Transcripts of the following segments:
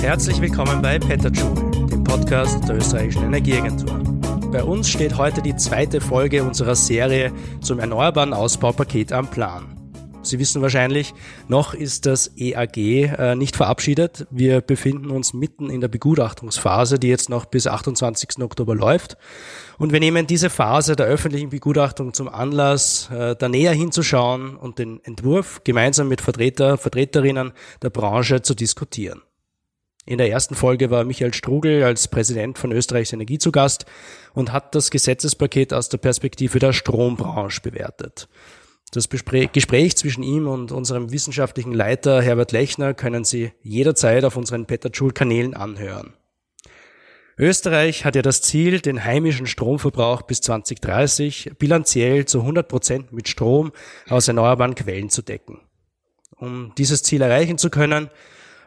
Herzlich willkommen bei Petterjoule, dem Podcast der österreichischen Energieagentur. Bei uns steht heute die zweite Folge unserer Serie zum erneuerbaren Ausbaupaket am Plan. Sie wissen wahrscheinlich, noch ist das EAG äh, nicht verabschiedet. Wir befinden uns mitten in der Begutachtungsphase, die jetzt noch bis 28. Oktober läuft. Und wir nehmen diese Phase der öffentlichen Begutachtung zum Anlass, äh, da näher hinzuschauen und den Entwurf gemeinsam mit Vertreter, Vertreterinnen der Branche zu diskutieren. In der ersten Folge war Michael Strugel als Präsident von Österreichs Energie zu Gast und hat das Gesetzespaket aus der Perspektive der Strombranche bewertet. Das Gespräch zwischen ihm und unserem wissenschaftlichen Leiter Herbert Lechner können Sie jederzeit auf unseren Petterschul-Kanälen anhören. Österreich hat ja das Ziel, den heimischen Stromverbrauch bis 2030 bilanziell zu 100 Prozent mit Strom aus erneuerbaren Quellen zu decken. Um dieses Ziel erreichen zu können,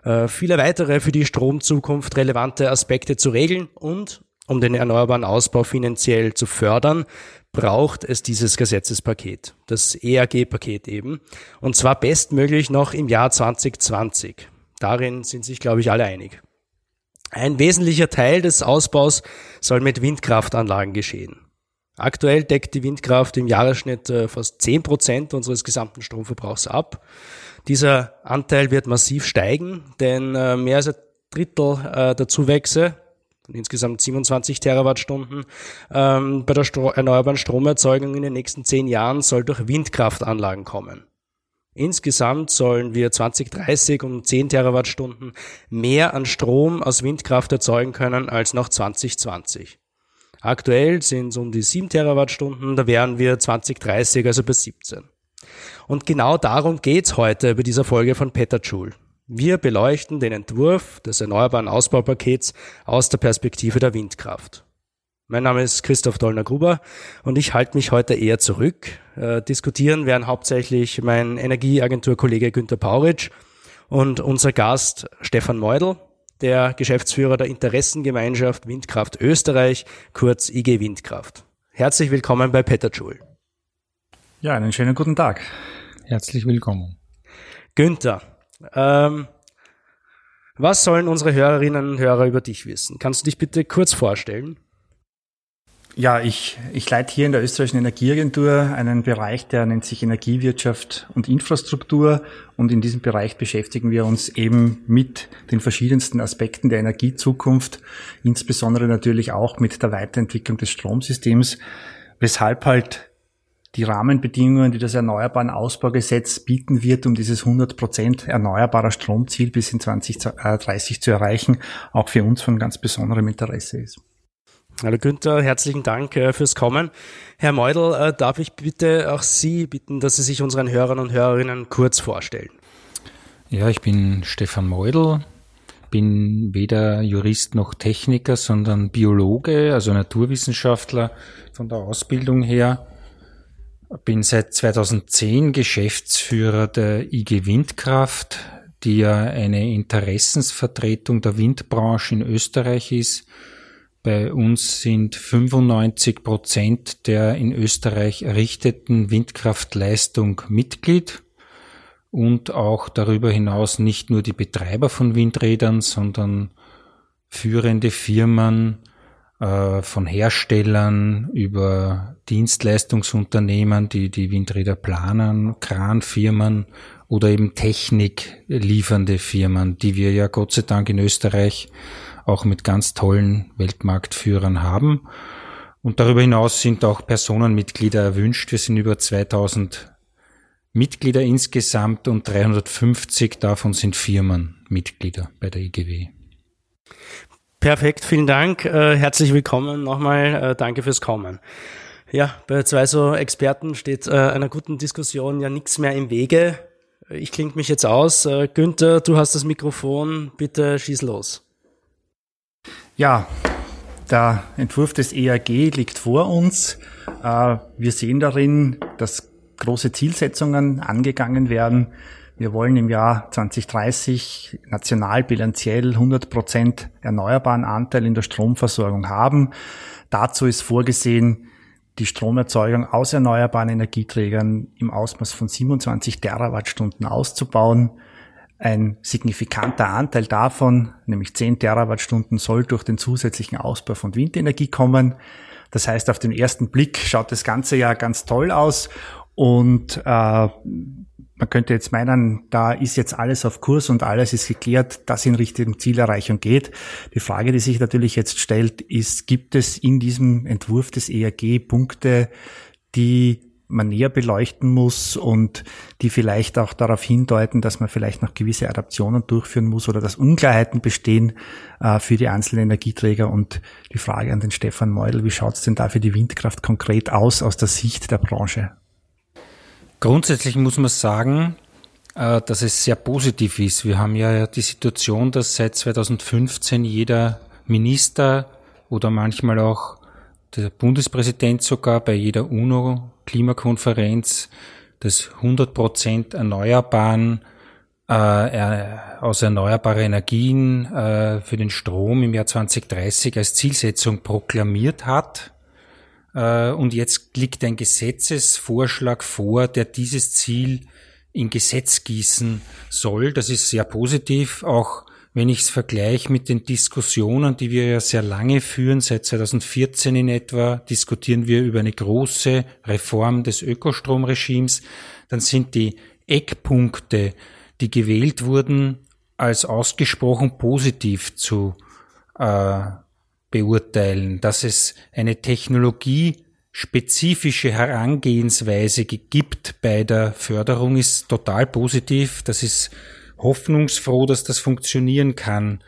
äh, viele weitere für die Stromzukunft relevante Aspekte zu regeln und um den erneuerbaren Ausbau finanziell zu fördern, braucht es dieses Gesetzespaket, das EAG-Paket eben, und zwar bestmöglich noch im Jahr 2020. Darin sind sich, glaube ich, alle einig. Ein wesentlicher Teil des Ausbaus soll mit Windkraftanlagen geschehen. Aktuell deckt die Windkraft im Jahresschnitt äh, fast 10 Prozent unseres gesamten Stromverbrauchs ab. Dieser Anteil wird massiv steigen, denn äh, mehr als ein Drittel äh, der Zuwächse insgesamt 27 Terawattstunden. Ähm, bei der Stro erneuerbaren Stromerzeugung in den nächsten zehn Jahren soll durch Windkraftanlagen kommen. Insgesamt sollen wir 2030 um 10 Terawattstunden mehr an Strom aus Windkraft erzeugen können als noch 2020. Aktuell sind es um die 7 Terawattstunden, da wären wir 2030 also bei 17. Und genau darum geht's heute bei dieser Folge von Petterjoule. Wir beleuchten den Entwurf des erneuerbaren Ausbaupakets aus der Perspektive der Windkraft. Mein Name ist Christoph Dollner-Gruber und ich halte mich heute eher zurück. Äh, diskutieren werden hauptsächlich mein Energieagenturkollege Günter Pauritsch und unser Gast Stefan Meudel, der Geschäftsführer der Interessengemeinschaft Windkraft Österreich, kurz IG Windkraft. Herzlich willkommen bei Petterjoule. Ja, einen schönen guten Tag. Herzlich willkommen. Günther, ähm, was sollen unsere Hörerinnen und Hörer über dich wissen? Kannst du dich bitte kurz vorstellen? Ja, ich, ich leite hier in der österreichischen Energieagentur einen Bereich, der nennt sich Energiewirtschaft und Infrastruktur. Und in diesem Bereich beschäftigen wir uns eben mit den verschiedensten Aspekten der Energiezukunft, insbesondere natürlich auch mit der Weiterentwicklung des Stromsystems, weshalb halt die Rahmenbedingungen, die das Erneuerbaren Ausbaugesetz bieten wird, um dieses 100 Prozent erneuerbarer Stromziel bis in 2030 zu erreichen, auch für uns von ganz besonderem Interesse ist. Hallo Günther, herzlichen Dank äh, fürs Kommen. Herr Meudel, äh, darf ich bitte auch Sie bitten, dass Sie sich unseren Hörern und Hörerinnen kurz vorstellen? Ja, ich bin Stefan Meudel, bin weder Jurist noch Techniker, sondern Biologe, also Naturwissenschaftler von der Ausbildung her bin seit 2010 Geschäftsführer der IG Windkraft, die ja eine Interessensvertretung der Windbranche in Österreich ist. Bei uns sind 95 Prozent der in Österreich errichteten Windkraftleistung Mitglied und auch darüber hinaus nicht nur die Betreiber von Windrädern, sondern führende Firmen, von Herstellern über Dienstleistungsunternehmen, die die Windräder planen, Kranfirmen oder eben Technik liefernde Firmen, die wir ja Gott sei Dank in Österreich auch mit ganz tollen Weltmarktführern haben. Und darüber hinaus sind auch Personenmitglieder erwünscht. Wir sind über 2000 Mitglieder insgesamt und 350 davon sind Firmenmitglieder bei der IGW. Perfekt, vielen Dank. Äh, herzlich willkommen nochmal. Äh, danke fürs Kommen. Ja, bei zwei so Experten steht äh, einer guten Diskussion ja nichts mehr im Wege. Ich klinge mich jetzt aus. Äh, Günther, du hast das Mikrofon. Bitte schieß los. Ja, der Entwurf des EAG liegt vor uns. Äh, wir sehen darin, dass große Zielsetzungen angegangen werden. Wir wollen im Jahr 2030 national bilanziell 100 Prozent erneuerbaren Anteil in der Stromversorgung haben. Dazu ist vorgesehen, die Stromerzeugung aus erneuerbaren Energieträgern im Ausmaß von 27 Terawattstunden auszubauen. Ein signifikanter Anteil davon, nämlich 10 Terawattstunden, soll durch den zusätzlichen Ausbau von Windenergie kommen. Das heißt, auf den ersten Blick schaut das Ganze ja ganz toll aus und äh, man könnte jetzt meinen, da ist jetzt alles auf Kurs und alles ist geklärt, dass in Richtung Zielerreichung geht. Die Frage, die sich natürlich jetzt stellt, ist, gibt es in diesem Entwurf des ERG Punkte, die man näher beleuchten muss und die vielleicht auch darauf hindeuten, dass man vielleicht noch gewisse Adaptionen durchführen muss oder dass Unklarheiten bestehen äh, für die einzelnen Energieträger. Und die Frage an den Stefan Meudel, wie schaut es denn da für die Windkraft konkret aus aus der Sicht der Branche? Grundsätzlich muss man sagen, äh, dass es sehr positiv ist. Wir haben ja die Situation, dass seit 2015 jeder Minister oder manchmal auch der Bundespräsident sogar bei jeder UNO-Klimakonferenz das 100 Prozent Erneuerbaren äh, aus erneuerbaren Energien äh, für den Strom im Jahr 2030 als Zielsetzung proklamiert hat. Äh, und jetzt liegt ein Gesetzesvorschlag vor, der dieses Ziel in Gesetz gießen soll. Das ist sehr positiv, auch wenn ich es vergleiche mit den Diskussionen, die wir ja sehr lange führen, seit 2014 in etwa, diskutieren wir über eine große Reform des Ökostromregimes, dann sind die Eckpunkte, die gewählt wurden, als ausgesprochen positiv zu äh, beurteilen, dass es eine technologiespezifische Herangehensweise gibt bei der Förderung ist total positiv. Das ist hoffnungsfroh, dass das funktionieren kann,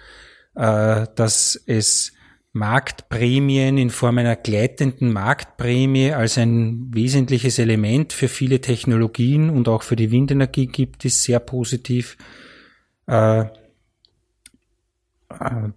äh, dass es Marktprämien in Form einer gleitenden Marktprämie als ein wesentliches Element für viele Technologien und auch für die Windenergie gibt, ist sehr positiv. Äh,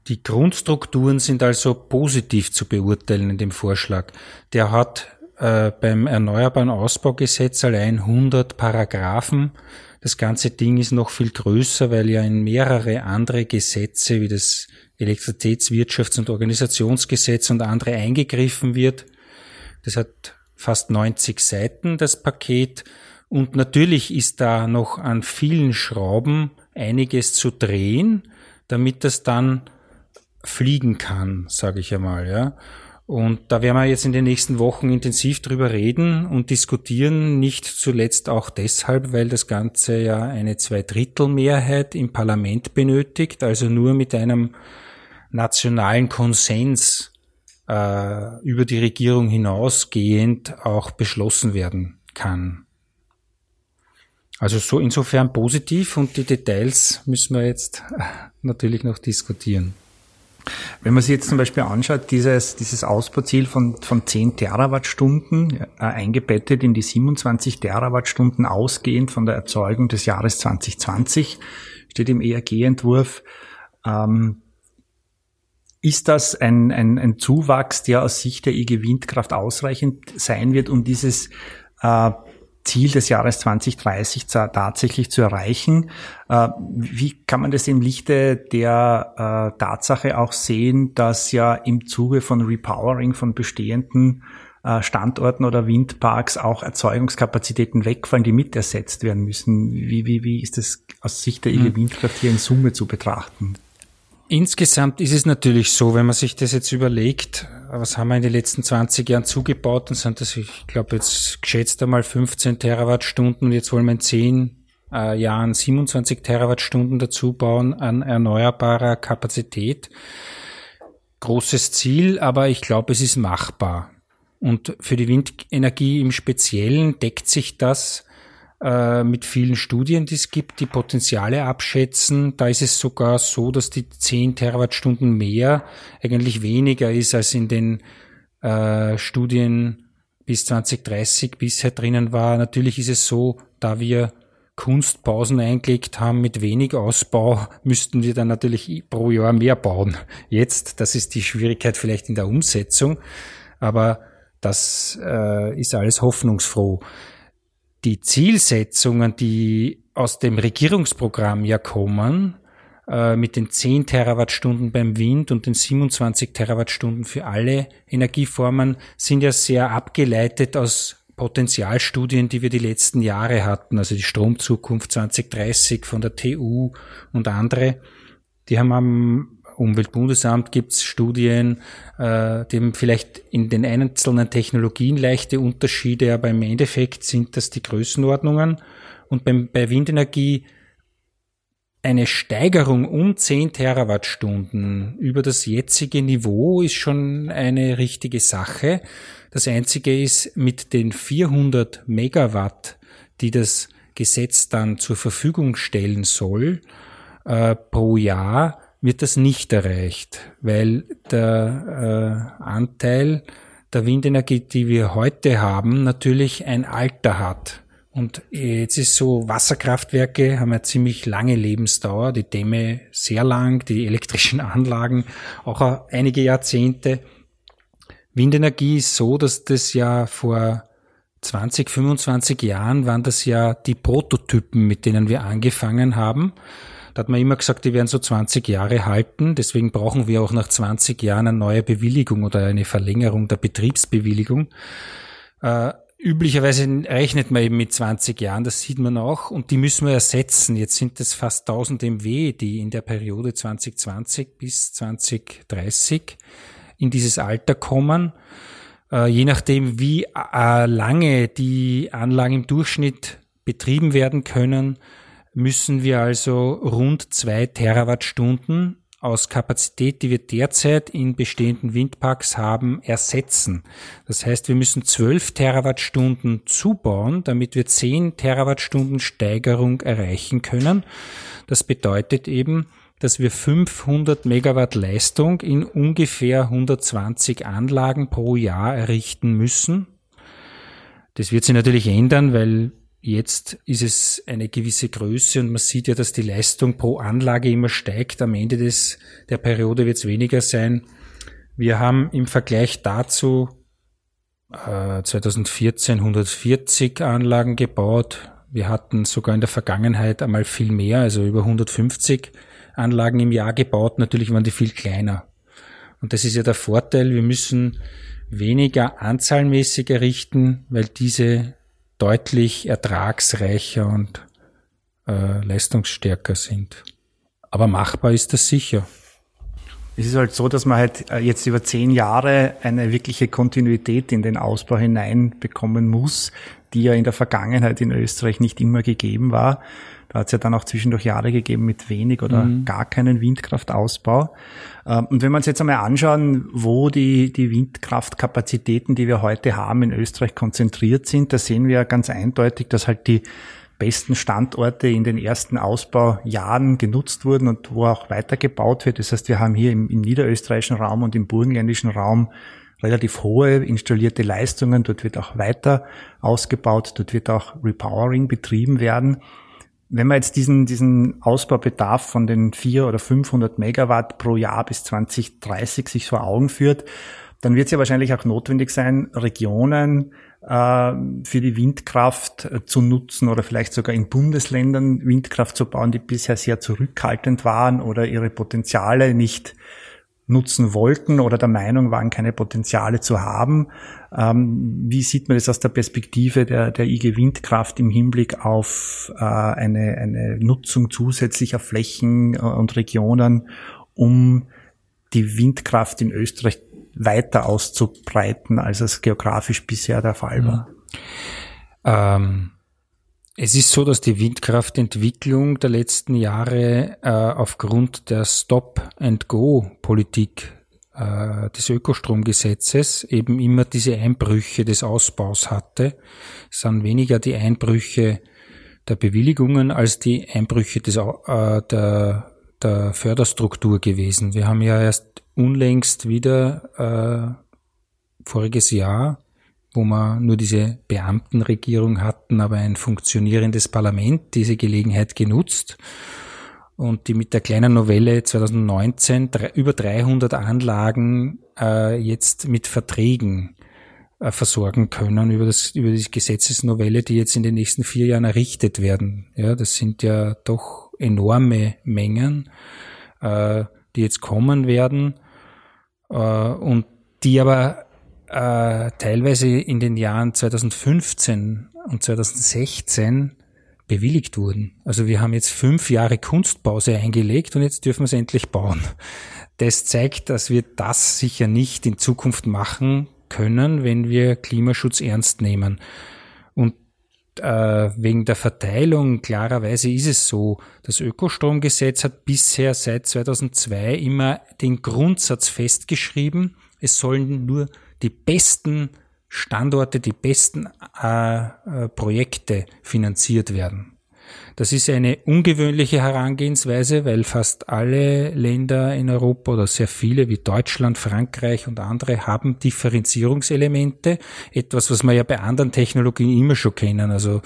die Grundstrukturen sind also positiv zu beurteilen in dem Vorschlag. Der hat äh, beim Erneuerbaren Ausbaugesetz allein 100 Paragraphen. Das ganze Ding ist noch viel größer, weil ja in mehrere andere Gesetze wie das Elektrizitätswirtschafts- und Organisationsgesetz und andere eingegriffen wird. Das hat fast 90 Seiten, das Paket. Und natürlich ist da noch an vielen Schrauben einiges zu drehen damit das dann fliegen kann, sage ich einmal, ja. Und da werden wir jetzt in den nächsten Wochen intensiv drüber reden und diskutieren, nicht zuletzt auch deshalb, weil das Ganze ja eine Zweidrittelmehrheit im Parlament benötigt, also nur mit einem nationalen Konsens äh, über die Regierung hinausgehend auch beschlossen werden kann. Also so insofern positiv und die Details müssen wir jetzt natürlich noch diskutieren. Wenn man sich jetzt zum Beispiel anschaut, dieses, dieses Ausbauziel von, von 10 Terawattstunden, äh, eingebettet in die 27 Terawattstunden ausgehend von der Erzeugung des Jahres 2020, steht im ERG-Entwurf, ähm, ist das ein, ein, ein Zuwachs, der aus Sicht der IG Windkraft ausreichend sein wird, um dieses äh, Ziel des Jahres 2030 tatsächlich zu erreichen. Äh, wie kann man das im Lichte der äh, Tatsache auch sehen, dass ja im Zuge von Repowering von bestehenden äh, Standorten oder Windparks auch Erzeugungskapazitäten wegfallen, die mit ersetzt werden müssen? Wie, wie, wie ist das aus Sicht der IG hm. Windkraft hier in Summe zu betrachten? Insgesamt ist es natürlich so, wenn man sich das jetzt überlegt, was haben wir in den letzten 20 Jahren zugebaut, dann sind das, ich glaube jetzt geschätzt einmal 15 Terawattstunden und jetzt wollen wir in 10 äh, Jahren 27 Terawattstunden dazu bauen an erneuerbarer Kapazität. Großes Ziel, aber ich glaube, es ist machbar. Und für die Windenergie im Speziellen deckt sich das mit vielen Studien, die es gibt, die Potenziale abschätzen. Da ist es sogar so, dass die 10 Terawattstunden mehr eigentlich weniger ist als in den äh, Studien bis 2030 bisher drinnen war. Natürlich ist es so, da wir Kunstpausen eingelegt haben mit wenig Ausbau, müssten wir dann natürlich pro Jahr mehr bauen. Jetzt, das ist die Schwierigkeit vielleicht in der Umsetzung, aber das äh, ist alles hoffnungsfroh die Zielsetzungen, die aus dem Regierungsprogramm ja kommen, äh, mit den 10 Terawattstunden beim Wind und den 27 Terawattstunden für alle Energieformen sind ja sehr abgeleitet aus Potenzialstudien, die wir die letzten Jahre hatten, also die Stromzukunft 2030 von der TU und andere. Die haben am Umweltbundesamt gibt's Studien, äh, die vielleicht in den einzelnen Technologien leichte Unterschiede, aber im Endeffekt sind das die Größenordnungen. Und beim, bei Windenergie eine Steigerung um 10 Terawattstunden über das jetzige Niveau ist schon eine richtige Sache. Das einzige ist, mit den 400 Megawatt, die das Gesetz dann zur Verfügung stellen soll, äh, pro Jahr, wird das nicht erreicht, weil der äh, Anteil der Windenergie, die wir heute haben, natürlich ein Alter hat. Und jetzt ist so, Wasserkraftwerke haben eine ziemlich lange Lebensdauer, die Dämme sehr lang, die elektrischen Anlagen auch einige Jahrzehnte. Windenergie ist so, dass das ja vor 20, 25 Jahren waren das ja die Prototypen, mit denen wir angefangen haben. Da hat man immer gesagt, die werden so 20 Jahre halten. Deswegen brauchen wir auch nach 20 Jahren eine neue Bewilligung oder eine Verlängerung der Betriebsbewilligung. Äh, Üblicherweise rechnet man eben mit 20 Jahren, das sieht man auch, und die müssen wir ersetzen. Jetzt sind es fast 1000 MW, die in der Periode 2020 bis 2030 in dieses Alter kommen. Äh, je nachdem, wie äh, lange die Anlagen im Durchschnitt betrieben werden können, müssen wir also rund zwei Terawattstunden aus Kapazität, die wir derzeit in bestehenden Windparks haben, ersetzen. Das heißt, wir müssen 12 Terawattstunden zubauen, damit wir 10 Terawattstunden Steigerung erreichen können. Das bedeutet eben, dass wir 500 Megawatt Leistung in ungefähr 120 Anlagen pro Jahr errichten müssen. Das wird sich natürlich ändern, weil Jetzt ist es eine gewisse Größe und man sieht ja, dass die Leistung pro Anlage immer steigt. Am Ende des, der Periode wird es weniger sein. Wir haben im Vergleich dazu äh, 2014 140 Anlagen gebaut. Wir hatten sogar in der Vergangenheit einmal viel mehr, also über 150 Anlagen im Jahr gebaut. Natürlich waren die viel kleiner. Und das ist ja der Vorteil. Wir müssen weniger anzahlmäßig errichten, weil diese deutlich ertragsreicher und äh, leistungsstärker sind. Aber machbar ist das sicher. Es ist halt so, dass man halt äh, jetzt über zehn Jahre eine wirkliche Kontinuität in den Ausbau hineinbekommen muss, die ja in der Vergangenheit in Österreich nicht immer gegeben war. Da hat es ja dann auch zwischendurch Jahre gegeben mit wenig oder mhm. gar keinen Windkraftausbau. Ähm, und wenn wir uns jetzt einmal anschauen, wo die, die Windkraftkapazitäten, die wir heute haben, in Österreich konzentriert sind, da sehen wir ganz eindeutig, dass halt die besten Standorte in den ersten Ausbaujahren genutzt wurden und wo auch weitergebaut wird. Das heißt, wir haben hier im, im niederösterreichischen Raum und im burgenländischen Raum relativ hohe installierte Leistungen. Dort wird auch weiter ausgebaut. Dort wird auch Repowering betrieben werden. Wenn man jetzt diesen, diesen Ausbaubedarf von den 400 oder 500 Megawatt pro Jahr bis 2030 sich vor Augen führt, dann wird es ja wahrscheinlich auch notwendig sein, Regionen äh, für die Windkraft äh, zu nutzen oder vielleicht sogar in Bundesländern Windkraft zu bauen, die bisher sehr zurückhaltend waren oder ihre Potenziale nicht nutzen wollten oder der Meinung waren, keine Potenziale zu haben. Ähm, wie sieht man das aus der Perspektive der, der IG Windkraft im Hinblick auf äh, eine, eine Nutzung zusätzlicher Flächen äh, und Regionen, um die Windkraft in Österreich weiter auszubreiten, als es geografisch bisher der Fall war? Ähm, es ist so, dass die Windkraftentwicklung der letzten Jahre äh, aufgrund der Stop-and-Go-Politik äh, des Ökostromgesetzes eben immer diese Einbrüche des Ausbaus hatte. Es sind weniger die Einbrüche der Bewilligungen als die Einbrüche des, äh, der, der Förderstruktur gewesen. Wir haben ja erst unlängst wieder äh, voriges Jahr wo wir nur diese Beamtenregierung hatten, aber ein funktionierendes Parlament diese Gelegenheit genutzt und die mit der kleinen Novelle 2019 über 300 Anlagen äh, jetzt mit Verträgen äh, versorgen können über das über die Gesetzesnovelle, die jetzt in den nächsten vier Jahren errichtet werden. Ja, das sind ja doch enorme Mengen, äh, die jetzt kommen werden äh, und die aber äh, teilweise in den Jahren 2015 und 2016 bewilligt wurden. Also wir haben jetzt fünf Jahre Kunstpause eingelegt und jetzt dürfen wir es endlich bauen. Das zeigt, dass wir das sicher nicht in Zukunft machen können, wenn wir Klimaschutz ernst nehmen. Und äh, wegen der Verteilung klarerweise ist es so, das Ökostromgesetz hat bisher seit 2002 immer den Grundsatz festgeschrieben, es sollen nur die besten Standorte, die besten äh, äh, Projekte finanziert werden. Das ist eine ungewöhnliche Herangehensweise, weil fast alle Länder in Europa oder sehr viele wie Deutschland, Frankreich und andere haben Differenzierungselemente. Etwas, was wir ja bei anderen Technologien immer schon kennen. Also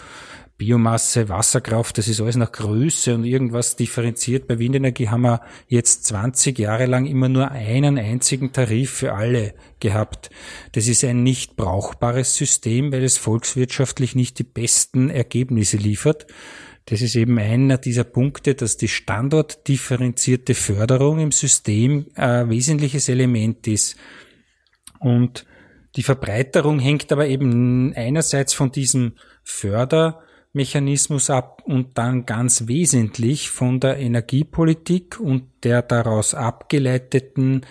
Biomasse, Wasserkraft, das ist alles nach Größe und irgendwas differenziert. Bei Windenergie haben wir jetzt 20 Jahre lang immer nur einen einzigen Tarif für alle gehabt. Das ist ein nicht brauchbares System, weil es volkswirtschaftlich nicht die besten Ergebnisse liefert. Das ist eben einer dieser Punkte, dass die standortdifferenzierte Förderung im System ein wesentliches Element ist. Und die Verbreiterung hängt aber eben einerseits von diesem Förder Mechanismus ab und dann ganz wesentlich von der Energiepolitik und der daraus abgeleiteten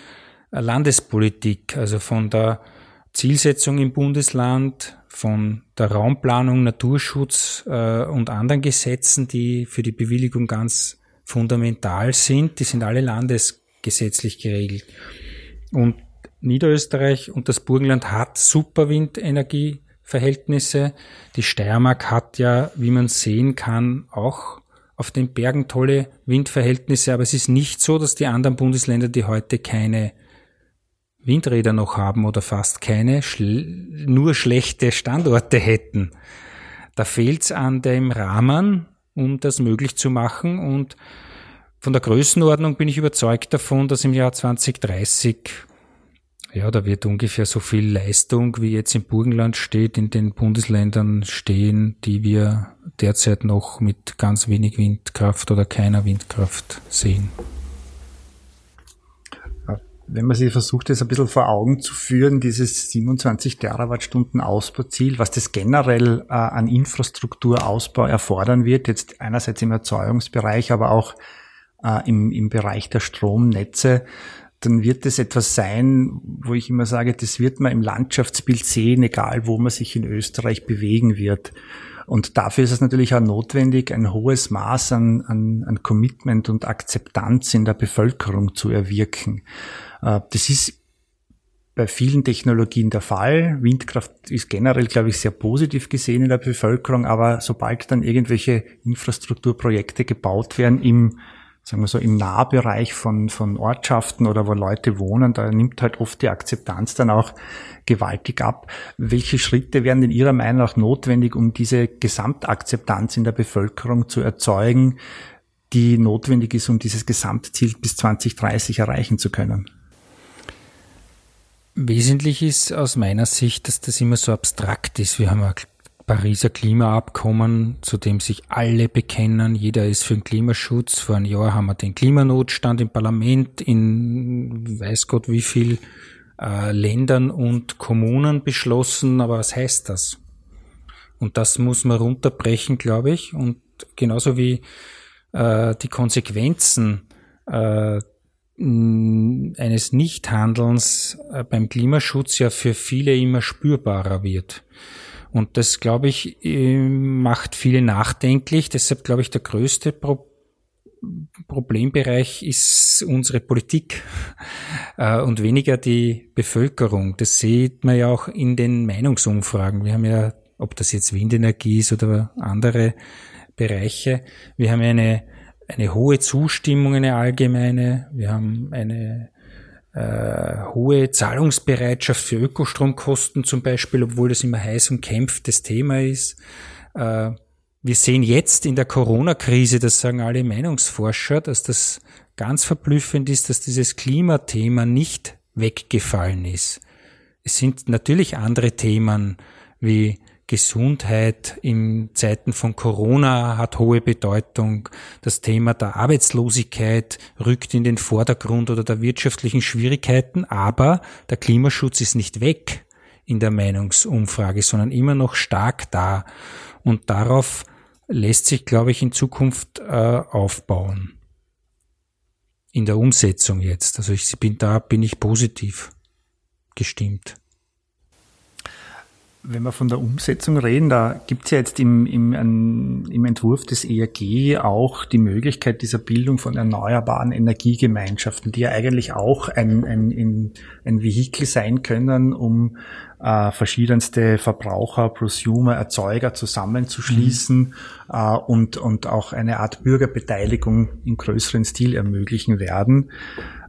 Landespolitik, also von der Zielsetzung im Bundesland, von der Raumplanung, Naturschutz äh, und anderen Gesetzen, die für die Bewilligung ganz fundamental sind. Die sind alle landesgesetzlich geregelt. Und Niederösterreich und das Burgenland hat Superwindenergie Verhältnisse. Die Steiermark hat ja, wie man sehen kann, auch auf den Bergen tolle Windverhältnisse, aber es ist nicht so, dass die anderen Bundesländer, die heute keine Windräder noch haben oder fast keine, schl nur schlechte Standorte hätten. Da fehlt es an dem Rahmen, um das möglich zu machen und von der Größenordnung bin ich überzeugt davon, dass im Jahr 2030 ja, da wird ungefähr so viel Leistung, wie jetzt im Burgenland steht, in den Bundesländern stehen, die wir derzeit noch mit ganz wenig Windkraft oder keiner Windkraft sehen. Wenn man sich versucht, das ein bisschen vor Augen zu führen, dieses 27 Terawattstunden Ausbauziel, was das generell äh, an Infrastrukturausbau erfordern wird, jetzt einerseits im Erzeugungsbereich, aber auch äh, im, im Bereich der Stromnetze, dann wird es etwas sein, wo ich immer sage, das wird man im Landschaftsbild sehen, egal wo man sich in Österreich bewegen wird. Und dafür ist es natürlich auch notwendig, ein hohes Maß an, an, an Commitment und Akzeptanz in der Bevölkerung zu erwirken. Äh, das ist bei vielen Technologien der Fall. Windkraft ist generell, glaube ich, sehr positiv gesehen in der Bevölkerung, aber sobald dann irgendwelche Infrastrukturprojekte gebaut werden im sagen wir so, im Nahbereich von, von Ortschaften oder wo Leute wohnen, da nimmt halt oft die Akzeptanz dann auch gewaltig ab. Welche Schritte wären in Ihrer Meinung nach notwendig, um diese Gesamtakzeptanz in der Bevölkerung zu erzeugen, die notwendig ist, um dieses Gesamtziel bis 2030 erreichen zu können? Wesentlich ist aus meiner Sicht, dass das immer so abstrakt ist. Wir haben Pariser Klimaabkommen, zu dem sich alle bekennen. Jeder ist für den Klimaschutz. Vor einem Jahr haben wir den Klimanotstand im Parlament in weiß Gott wie viel äh, Ländern und Kommunen beschlossen. Aber was heißt das? Und das muss man runterbrechen, glaube ich. Und genauso wie äh, die Konsequenzen äh, eines Nichthandelns äh, beim Klimaschutz ja für viele immer spürbarer wird. Und das, glaube ich, äh, macht viele nachdenklich. Deshalb, glaube ich, der größte Pro Problembereich ist unsere Politik äh, und weniger die Bevölkerung. Das sieht man ja auch in den Meinungsumfragen. Wir haben ja, ob das jetzt Windenergie ist oder andere Bereiche, wir haben eine, eine hohe Zustimmung, eine allgemeine. Wir haben eine äh, hohe Zahlungsbereitschaft für Ökostromkosten zum Beispiel, obwohl das immer heiß und kämpftes Thema ist. Äh, wir sehen jetzt in der Corona-Krise, das sagen alle Meinungsforscher, dass das ganz verblüffend ist, dass dieses Klimathema nicht weggefallen ist. Es sind natürlich andere Themen wie Gesundheit in Zeiten von Corona hat hohe Bedeutung. Das Thema der Arbeitslosigkeit rückt in den Vordergrund oder der wirtschaftlichen Schwierigkeiten. Aber der Klimaschutz ist nicht weg in der Meinungsumfrage, sondern immer noch stark da. Und darauf lässt sich, glaube ich, in Zukunft äh, aufbauen. In der Umsetzung jetzt. Also ich bin da, bin ich positiv gestimmt. Wenn wir von der Umsetzung reden, da gibt es ja jetzt im, im, im Entwurf des ERG auch die Möglichkeit dieser Bildung von erneuerbaren Energiegemeinschaften, die ja eigentlich auch ein, ein, ein, ein Vehikel sein können, um äh, verschiedenste Verbraucher, Prosumer, Erzeuger zusammenzuschließen mhm. äh, und, und auch eine Art Bürgerbeteiligung im größeren Stil ermöglichen werden.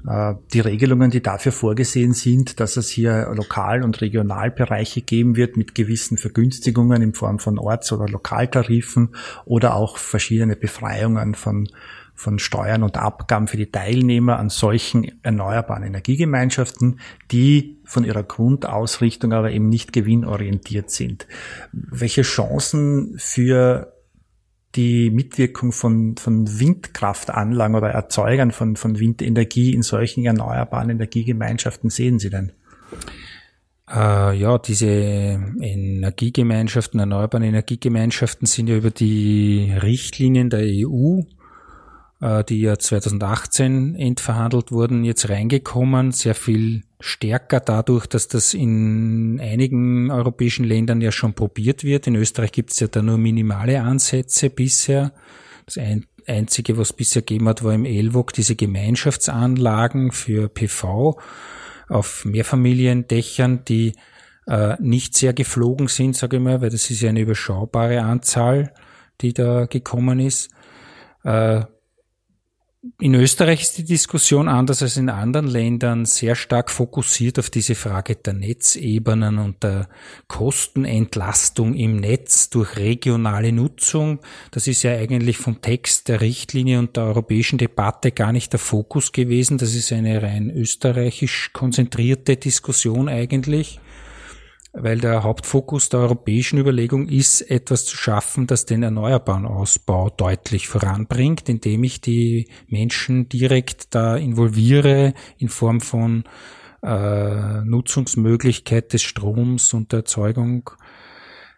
Äh, die Regelungen, die dafür vorgesehen sind, dass es hier Lokal- und Regionalbereiche geben wird mit gewissen Vergünstigungen in Form von Orts- oder Lokaltarifen oder auch verschiedene Befreiungen von von Steuern und Abgaben für die Teilnehmer an solchen erneuerbaren Energiegemeinschaften, die von ihrer Grundausrichtung aber eben nicht gewinnorientiert sind. Welche Chancen für die Mitwirkung von, von Windkraftanlagen oder Erzeugern von, von Windenergie in solchen erneuerbaren Energiegemeinschaften sehen Sie denn? Äh, ja, diese Energiegemeinschaften, erneuerbaren Energiegemeinschaften sind ja über die Richtlinien der EU, äh, die ja 2018 entverhandelt wurden, jetzt reingekommen. Sehr viel stärker dadurch, dass das in einigen europäischen Ländern ja schon probiert wird. In Österreich gibt es ja da nur minimale Ansätze bisher. Das ein, Einzige, was bisher gegeben hat, war im ELWOG diese Gemeinschaftsanlagen für PV auf Mehrfamiliendächern, die äh, nicht sehr geflogen sind, sage ich mal, weil das ist ja eine überschaubare Anzahl, die da gekommen ist. Äh, in Österreich ist die Diskussion anders als in anderen Ländern sehr stark fokussiert auf diese Frage der Netzebenen und der Kostenentlastung im Netz durch regionale Nutzung. Das ist ja eigentlich vom Text der Richtlinie und der europäischen Debatte gar nicht der Fokus gewesen. Das ist eine rein österreichisch konzentrierte Diskussion eigentlich weil der Hauptfokus der europäischen Überlegung ist, etwas zu schaffen, das den erneuerbaren Ausbau deutlich voranbringt, indem ich die Menschen direkt da involviere in Form von äh, Nutzungsmöglichkeit des Stroms und der Erzeugung.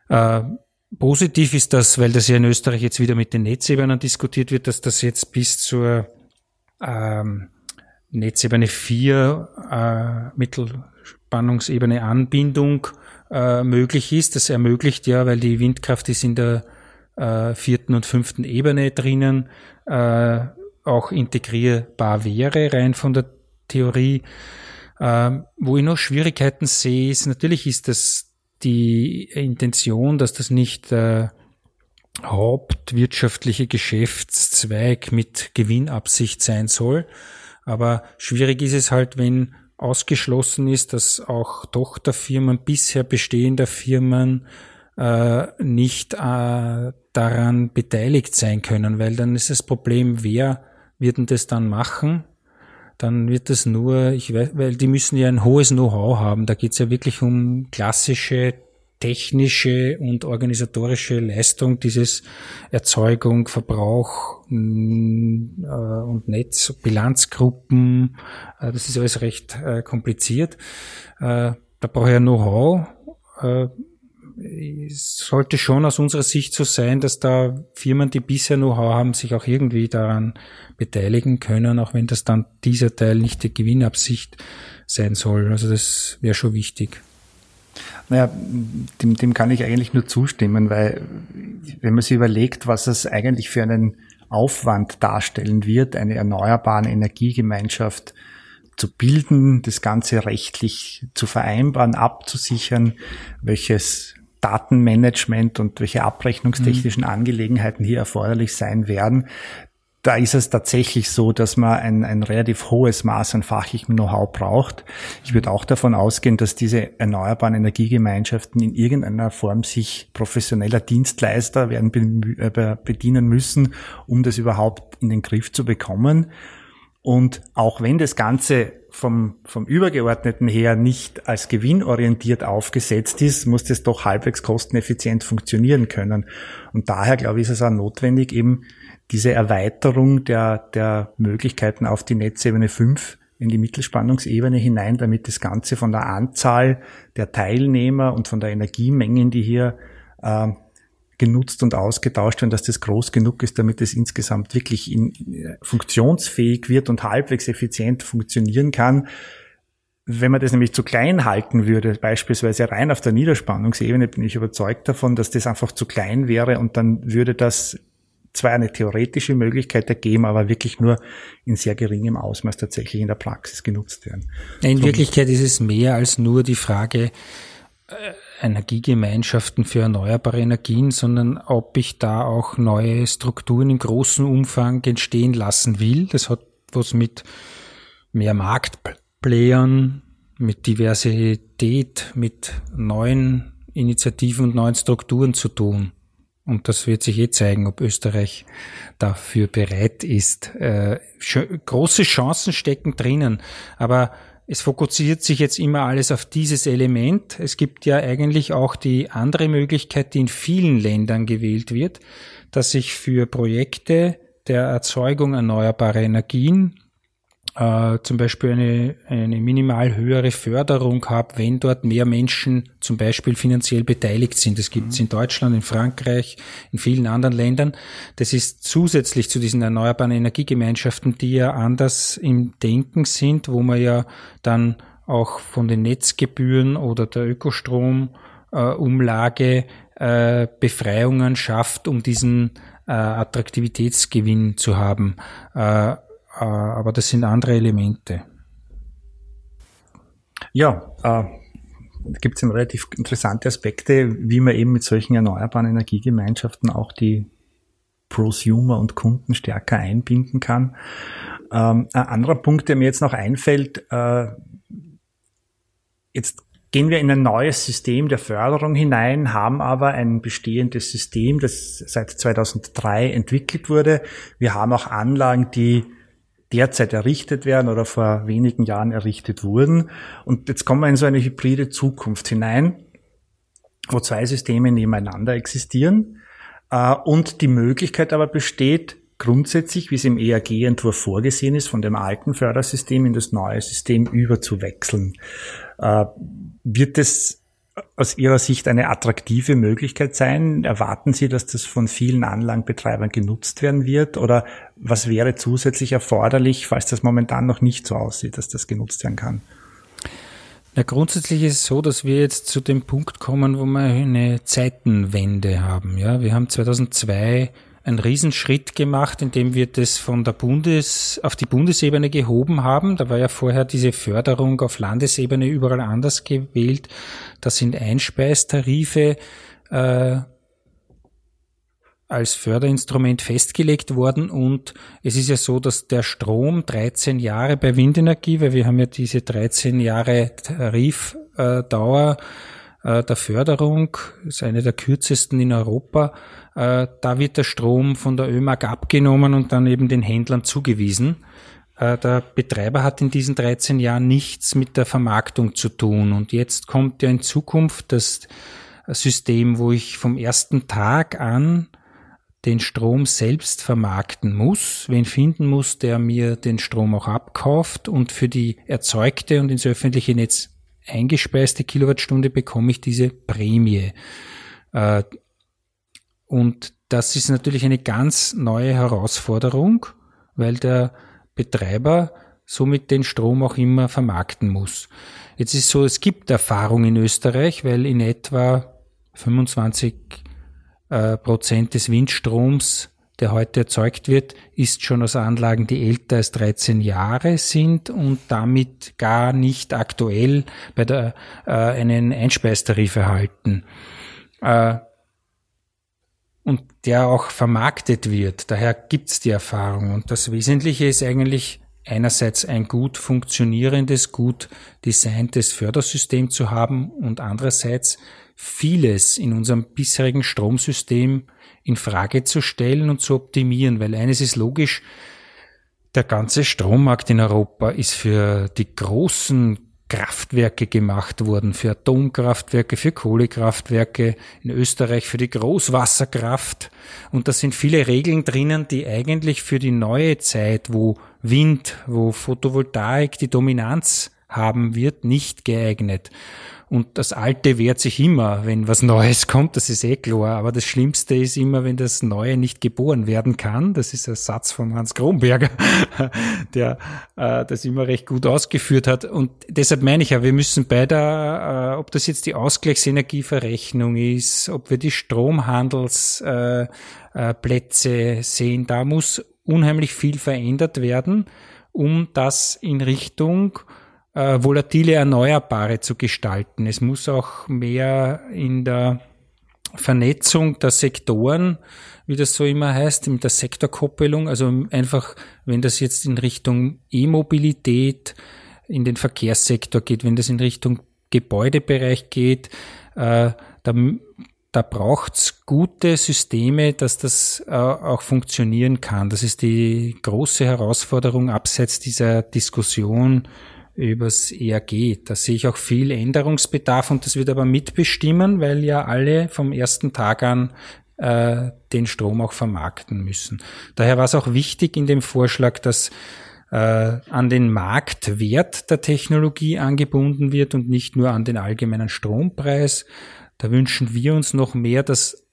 Äh, positiv ist das, weil das ja in Österreich jetzt wieder mit den Netzebenen diskutiert wird, dass das jetzt bis zur ähm, Netzebene 4 äh, Mittelspannungsebene Anbindung äh, möglich ist. Das ermöglicht ja, weil die Windkraft ist in der äh, vierten und fünften Ebene drinnen, äh, auch integrierbar wäre, rein von der Theorie. Ähm, wo ich noch Schwierigkeiten sehe, ist natürlich ist das die Intention, dass das nicht äh, hauptwirtschaftliche Geschäftszweig mit Gewinnabsicht sein soll. Aber schwierig ist es halt, wenn ausgeschlossen ist, dass auch Tochterfirmen bisher bestehender Firmen äh, nicht äh, daran beteiligt sein können, weil dann ist das Problem, wer wird denn das dann machen? Dann wird das nur, ich weiß, weil die müssen ja ein hohes Know-how haben. Da geht es ja wirklich um klassische technische und organisatorische Leistung dieses Erzeugung, Verbrauch mm, äh, und Netz, Bilanzgruppen, äh, das ist alles recht äh, kompliziert. Da brauche ich ja Know-how. Sollte schon aus unserer Sicht so sein, dass da Firmen, die bisher Know-how haben, sich auch irgendwie daran beteiligen können, auch wenn das dann dieser Teil nicht die Gewinnabsicht sein soll. Also das wäre schon wichtig. Naja, dem, dem kann ich eigentlich nur zustimmen, weil wenn man sich überlegt, was es eigentlich für einen Aufwand darstellen wird, eine erneuerbare Energiegemeinschaft zu bilden, das Ganze rechtlich zu vereinbaren, abzusichern, welches Datenmanagement und welche abrechnungstechnischen mhm. Angelegenheiten hier erforderlich sein werden, da ist es tatsächlich so, dass man ein, ein relativ hohes Maß an fachlichem Know-how braucht. Ich würde auch davon ausgehen, dass diese erneuerbaren Energiegemeinschaften in irgendeiner Form sich professioneller Dienstleister werden äh, bedienen müssen, um das überhaupt in den Griff zu bekommen. Und auch wenn das Ganze vom, vom Übergeordneten her nicht als gewinnorientiert aufgesetzt ist, muss das doch halbwegs kosteneffizient funktionieren können. Und daher, glaube ich, ist es auch notwendig, eben diese Erweiterung der, der Möglichkeiten auf die Netzebene 5 in die Mittelspannungsebene hinein, damit das Ganze von der Anzahl der Teilnehmer und von der Energiemengen, die hier äh, genutzt und ausgetauscht werden, dass das groß genug ist, damit es insgesamt wirklich in, in, funktionsfähig wird und halbwegs effizient funktionieren kann. Wenn man das nämlich zu klein halten würde, beispielsweise rein auf der Niederspannungsebene, bin ich überzeugt davon, dass das einfach zu klein wäre und dann würde das zwar eine theoretische Möglichkeit ergeben, aber wirklich nur in sehr geringem Ausmaß tatsächlich in der Praxis genutzt werden. In so Wirklichkeit ist es mehr als nur die Frage, äh, Energiegemeinschaften für erneuerbare Energien, sondern ob ich da auch neue Strukturen im großen Umfang entstehen lassen will. Das hat was mit mehr Marktplayern, mit Diversität, mit neuen Initiativen und neuen Strukturen zu tun. Und das wird sich eh zeigen, ob Österreich dafür bereit ist. Äh, große Chancen stecken drinnen, aber es fokussiert sich jetzt immer alles auf dieses Element. Es gibt ja eigentlich auch die andere Möglichkeit, die in vielen Ländern gewählt wird, dass ich für Projekte der Erzeugung erneuerbarer Energien äh, zum Beispiel eine, eine minimal höhere Förderung habe, wenn dort mehr Menschen zum Beispiel finanziell beteiligt sind. Das gibt es mhm. in Deutschland, in Frankreich, in vielen anderen Ländern. Das ist zusätzlich zu diesen erneuerbaren Energiegemeinschaften, die ja anders im Denken sind, wo man ja dann auch von den Netzgebühren oder der Ökostromumlage äh, Befreiungen schafft, um diesen äh, Attraktivitätsgewinn zu haben. Äh, aber das sind andere Elemente. Ja, äh, gibt es relativ interessante Aspekte, wie man eben mit solchen erneuerbaren Energiegemeinschaften auch die Prosumer und Kunden stärker einbinden kann. Ähm, ein anderer Punkt, der mir jetzt noch einfällt, äh, jetzt gehen wir in ein neues System der Förderung hinein, haben aber ein bestehendes System, das seit 2003 entwickelt wurde. Wir haben auch Anlagen, die derzeit errichtet werden oder vor wenigen Jahren errichtet wurden. Und jetzt kommen wir in so eine hybride Zukunft hinein, wo zwei Systeme nebeneinander existieren äh, und die Möglichkeit aber besteht, grundsätzlich, wie es im EAG-Entwurf vorgesehen ist, von dem alten Fördersystem in das neue System überzuwechseln. Äh, wird es aus Ihrer Sicht eine attraktive Möglichkeit sein? Erwarten Sie, dass das von vielen Anlagenbetreibern genutzt werden wird? Oder was wäre zusätzlich erforderlich, falls das momentan noch nicht so aussieht, dass das genutzt werden kann? Na, grundsätzlich ist es so, dass wir jetzt zu dem Punkt kommen, wo wir eine Zeitenwende haben. Ja, wir haben 2002 einen Riesenschritt gemacht, indem wir das von der Bundes auf die Bundesebene gehoben haben. Da war ja vorher diese Förderung auf Landesebene überall anders gewählt. Da sind Einspeistarife äh, als Förderinstrument festgelegt worden und es ist ja so, dass der Strom 13 Jahre bei Windenergie, weil wir haben ja diese 13 Jahre Tarifdauer äh, der Förderung, ist eine der kürzesten in Europa, äh, da wird der Strom von der ÖMAG abgenommen und dann eben den Händlern zugewiesen. Äh, der Betreiber hat in diesen 13 Jahren nichts mit der Vermarktung zu tun. Und jetzt kommt ja in Zukunft das System, wo ich vom ersten Tag an den Strom selbst vermarkten muss, wen finden muss, der mir den Strom auch abkauft und für die erzeugte und ins öffentliche Netz eingespeiste Kilowattstunde bekomme ich diese Prämie. Äh, und das ist natürlich eine ganz neue Herausforderung, weil der Betreiber somit den Strom auch immer vermarkten muss. Jetzt ist so, es gibt Erfahrung in Österreich, weil in etwa 25 äh, Prozent des Windstroms, der heute erzeugt wird, ist schon aus Anlagen, die älter als 13 Jahre sind und damit gar nicht aktuell bei der äh, einen Einspeistarif erhalten. Äh, und der auch vermarktet wird. Daher gibt's die Erfahrung. Und das Wesentliche ist eigentlich einerseits ein gut funktionierendes, gut designtes Fördersystem zu haben und andererseits vieles in unserem bisherigen Stromsystem in Frage zu stellen und zu optimieren, weil eines ist logisch, Der ganze Strommarkt in Europa ist für die großen Kraftwerke gemacht worden, für Atomkraftwerke, für Kohlekraftwerke, in Österreich für die Großwasserkraft. Und da sind viele Regeln drinnen, die eigentlich für die neue Zeit, wo Wind, wo Photovoltaik die Dominanz haben wird, nicht geeignet. Und das Alte wehrt sich immer, wenn was Neues kommt, das ist eh klar. Aber das Schlimmste ist immer, wenn das Neue nicht geboren werden kann. Das ist ein Satz von Hans Kronberger, der äh, das immer recht gut ausgeführt hat. Und deshalb meine ich ja, wir müssen bei der, äh, ob das jetzt die Ausgleichsenergieverrechnung ist, ob wir die Stromhandelsplätze äh, äh, sehen, da muss unheimlich viel verändert werden, um das in Richtung äh, volatile Erneuerbare zu gestalten. Es muss auch mehr in der Vernetzung der Sektoren, wie das so immer heißt, in der Sektorkoppelung, also einfach, wenn das jetzt in Richtung E-Mobilität, in den Verkehrssektor geht, wenn das in Richtung Gebäudebereich geht, äh, da, da braucht's gute Systeme, dass das äh, auch funktionieren kann. Das ist die große Herausforderung abseits dieser Diskussion übers ERG. Da sehe ich auch viel Änderungsbedarf und das wird aber mitbestimmen, weil ja alle vom ersten Tag an äh, den Strom auch vermarkten müssen. Daher war es auch wichtig in dem Vorschlag, dass äh, an den Marktwert der Technologie angebunden wird und nicht nur an den allgemeinen Strompreis. Da wünschen wir uns noch mehr, dass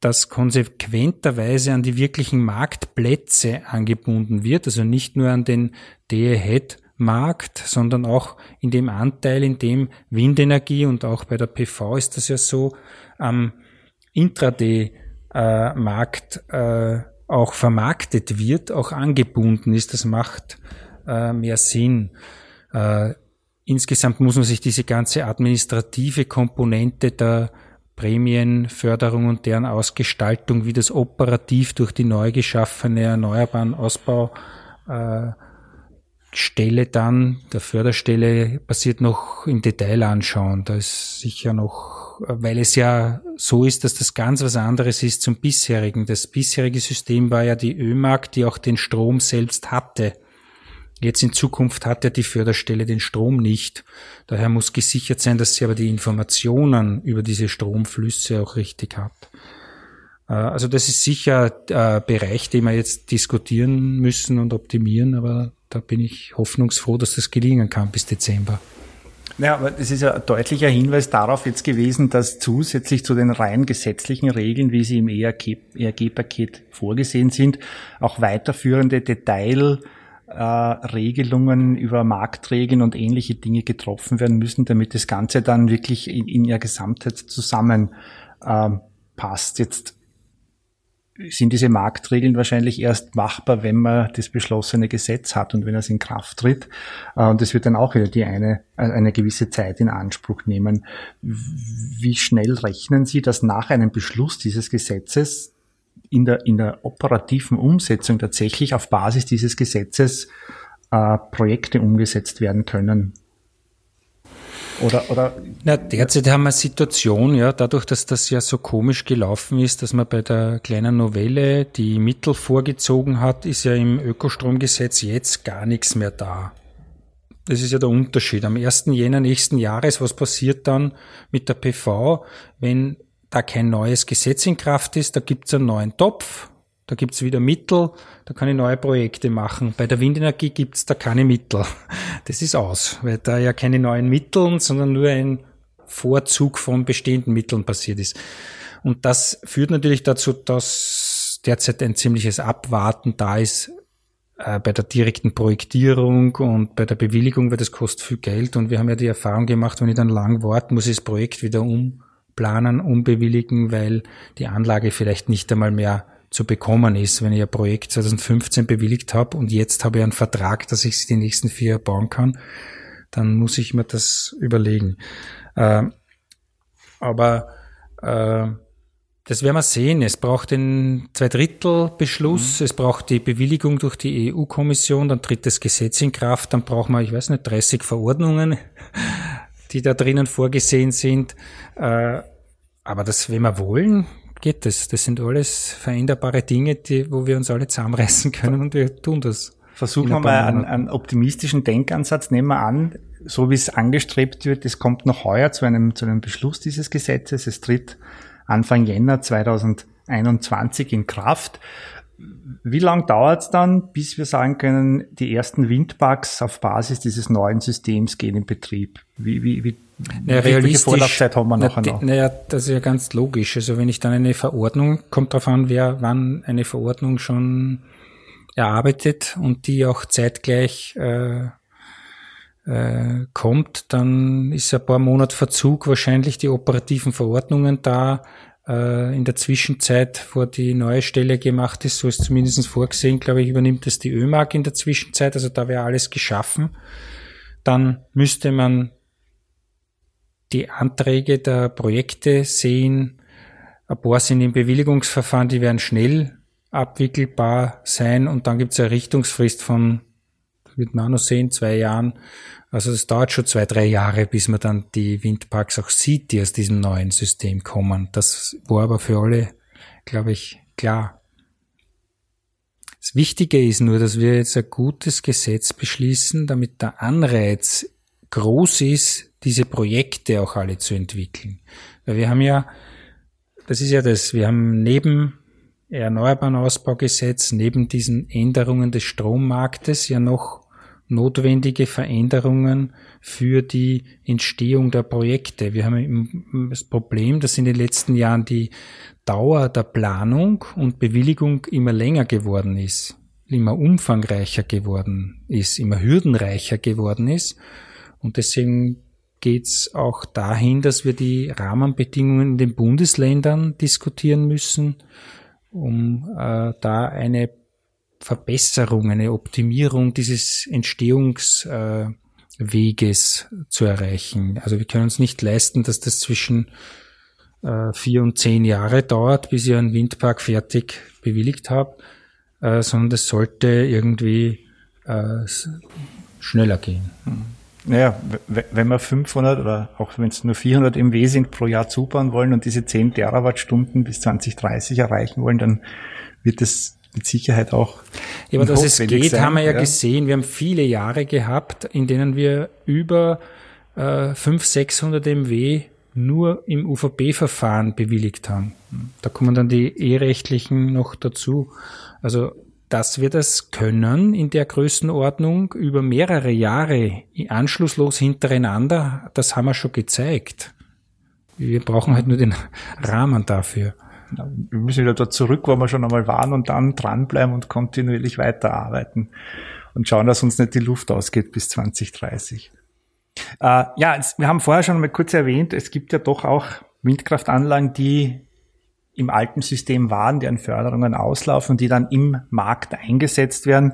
das konsequenterweise an die wirklichen Marktplätze angebunden wird, also nicht nur an den Day-Ahead Markt, sondern auch in dem Anteil, in dem Windenergie und auch bei der PV ist das ja so am Intraday-Markt äh, auch vermarktet wird, auch angebunden ist. Das macht äh, mehr Sinn. Äh, insgesamt muss man sich diese ganze administrative Komponente der Prämienförderung und deren Ausgestaltung, wie das operativ durch die neu geschaffene Erneuerbaren Ausbau äh, Stelle dann, der Förderstelle, passiert noch im Detail anschauen. Da ist sicher noch, weil es ja so ist, dass das ganz was anderes ist zum bisherigen. Das bisherige System war ja die ÖMAG, die auch den Strom selbst hatte. Jetzt in Zukunft hat ja die Förderstelle den Strom nicht. Daher muss gesichert sein, dass sie aber die Informationen über diese Stromflüsse auch richtig hat. Äh, also das ist sicher ein Bereich, den wir jetzt diskutieren müssen und optimieren, aber da bin ich hoffnungsfroh, dass das gelingen kann bis Dezember. Ja, aber das ist ja ein deutlicher Hinweis darauf jetzt gewesen, dass zusätzlich zu den rein gesetzlichen Regeln, wie sie im ERG-Paket vorgesehen sind, auch weiterführende Detailregelungen äh, über Marktregeln und ähnliche Dinge getroffen werden müssen, damit das Ganze dann wirklich in, in ihrer Gesamtheit zusammenpasst. Äh, jetzt sind diese Marktregeln wahrscheinlich erst machbar, wenn man das beschlossene Gesetz hat und wenn es in Kraft tritt. Äh, und das wird dann auch wieder die eine, äh, eine gewisse Zeit in Anspruch nehmen. Wie schnell rechnen Sie, dass nach einem Beschluss dieses Gesetzes in der, in der operativen Umsetzung tatsächlich auf Basis dieses Gesetzes äh, Projekte umgesetzt werden können? Oder, oder? Na, derzeit haben wir eine Situation, ja, dadurch, dass das ja so komisch gelaufen ist, dass man bei der kleinen Novelle die Mittel vorgezogen hat, ist ja im Ökostromgesetz jetzt gar nichts mehr da. Das ist ja der Unterschied. Am 1. Jänner nächsten Jahres, was passiert dann mit der PV, wenn da kein neues Gesetz in Kraft ist, da gibt's einen neuen Topf, da gibt's wieder Mittel, da kann ich neue Projekte machen. Bei der Windenergie gibt's da keine Mittel. Das ist aus, weil da ja keine neuen Mittel, sondern nur ein Vorzug von bestehenden Mitteln passiert ist. Und das führt natürlich dazu, dass derzeit ein ziemliches Abwarten da ist äh, bei der direkten Projektierung und bei der Bewilligung, weil das kostet viel Geld. Und wir haben ja die Erfahrung gemacht, wenn ich dann lang warte, muss ich das Projekt wieder umplanen, umbewilligen, weil die Anlage vielleicht nicht einmal mehr zu bekommen ist. Wenn ich ein Projekt 2015 bewilligt habe und jetzt habe ich einen Vertrag, dass ich es die nächsten vier Jahre bauen kann, dann muss ich mir das überlegen. Äh, aber äh, das werden wir sehen. Es braucht den Zweidrittelbeschluss, mhm. es braucht die Bewilligung durch die EU-Kommission, dann tritt das Gesetz in Kraft, dann braucht man, ich weiß nicht, 30 Verordnungen, die da drinnen vorgesehen sind. Äh, aber das, wenn wir wollen, geht das. Das sind alles veränderbare Dinge, die, wo wir uns alle zusammenreißen können und wir tun das. Versuchen wir mal einen, einen, optimistischen Denkansatz. Nehmen wir an, so wie es angestrebt wird, es kommt noch heuer zu einem, zu einem Beschluss dieses Gesetzes. Es tritt Anfang Jänner 2021 in Kraft. Wie lang dauert es dann, bis wir sagen können, die ersten Windparks auf Basis dieses neuen Systems gehen in Betrieb? Wie, wie, wie naja, welche Vorlaufzeit haben wir nachher noch? Naja, das ist ja ganz logisch. Also wenn ich dann eine Verordnung, kommt darauf an, wer wann eine Verordnung schon erarbeitet und die auch zeitgleich äh, äh, kommt, dann ist ein paar Monate Verzug wahrscheinlich die operativen Verordnungen da. Äh, in der Zwischenzeit, wo die neue Stelle gemacht ist, so ist zumindest vorgesehen, glaube ich, übernimmt es die ÖMAG in der Zwischenzeit, also da wäre alles geschaffen. Dann müsste man die Anträge der Projekte sehen. Ein paar sind im Bewilligungsverfahren, die werden schnell abwickelbar sein und dann gibt es eine Richtungsfrist von, wird man noch sehen, zwei Jahren. Also es dauert schon zwei, drei Jahre, bis man dann die Windparks auch sieht, die aus diesem neuen System kommen. Das war aber für alle, glaube ich, klar. Das Wichtige ist nur, dass wir jetzt ein gutes Gesetz beschließen, damit der Anreiz groß ist, diese Projekte auch alle zu entwickeln. Weil wir haben ja, das ist ja das, wir haben neben Erneuerbaren Ausbaugesetz, neben diesen Änderungen des Strommarktes ja noch notwendige Veränderungen für die Entstehung der Projekte. Wir haben das Problem, dass in den letzten Jahren die Dauer der Planung und Bewilligung immer länger geworden ist, immer umfangreicher geworden ist, immer hürdenreicher geworden ist. Und deswegen geht es auch dahin, dass wir die Rahmenbedingungen in den Bundesländern diskutieren müssen, um äh, da eine Verbesserung, eine Optimierung dieses Entstehungsweges äh, zu erreichen. Also wir können uns nicht leisten, dass das zwischen äh, vier und zehn Jahre dauert, bis ich einen Windpark fertig bewilligt habe, äh, sondern das sollte irgendwie äh, schneller gehen. Mhm. Naja, wenn wir 500 oder auch wenn es nur 400 MW sind pro Jahr zubauen wollen und diese 10 Terawattstunden bis 2030 erreichen wollen, dann wird es mit Sicherheit auch. Ja, aber dass es geht, sein. haben wir ja, ja, gesehen. Wir haben viele Jahre gehabt, in denen wir über äh, 500, 600 MW nur im UVB-Verfahren bewilligt haben. Da kommen dann die e-rechtlichen noch dazu. Also dass wir das können in der Größenordnung über mehrere Jahre anschlusslos hintereinander, das haben wir schon gezeigt. Wir brauchen halt nur den Rahmen dafür. Wir müssen wieder dort zurück, wo wir schon einmal waren und dann dranbleiben und kontinuierlich weiterarbeiten und schauen, dass uns nicht die Luft ausgeht bis 2030. Äh, ja, wir haben vorher schon mal kurz erwähnt, es gibt ja doch auch Windkraftanlagen, die im alten System waren, deren Förderungen auslaufen, die dann im Markt eingesetzt werden.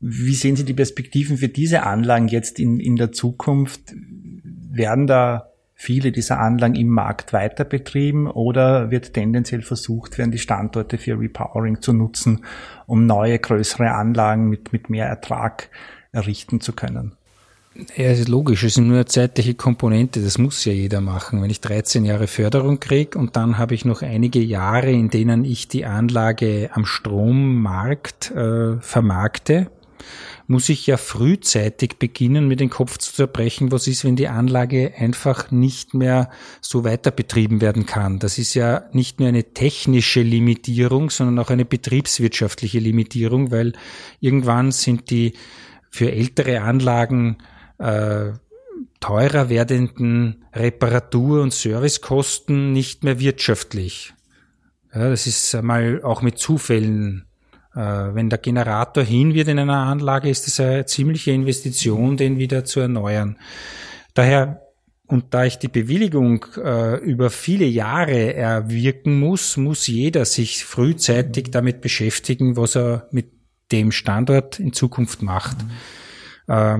Wie sehen Sie die Perspektiven für diese Anlagen jetzt in, in der Zukunft? Werden da viele dieser Anlagen im Markt weiter betrieben oder wird tendenziell versucht werden, die Standorte für Repowering zu nutzen, um neue, größere Anlagen mit, mit mehr Ertrag errichten zu können? Ja, es ist logisch, es ist nur eine zeitliche Komponente, das muss ja jeder machen. Wenn ich 13 Jahre Förderung kriege und dann habe ich noch einige Jahre, in denen ich die Anlage am Strommarkt äh, vermarkte, muss ich ja frühzeitig beginnen, mir den Kopf zu zerbrechen, was ist, wenn die Anlage einfach nicht mehr so weiter betrieben werden kann. Das ist ja nicht nur eine technische Limitierung, sondern auch eine betriebswirtschaftliche Limitierung, weil irgendwann sind die für ältere Anlagen äh, teurer werdenden Reparatur- und Servicekosten nicht mehr wirtschaftlich. Ja, das ist einmal auch mit Zufällen. Äh, wenn der Generator hin wird in einer Anlage, ist das eine ziemliche Investition, den wieder zu erneuern. Daher und da ich die Bewilligung äh, über viele Jahre erwirken muss, muss jeder sich frühzeitig damit beschäftigen, was er mit dem Standort in Zukunft macht. Mhm. Äh,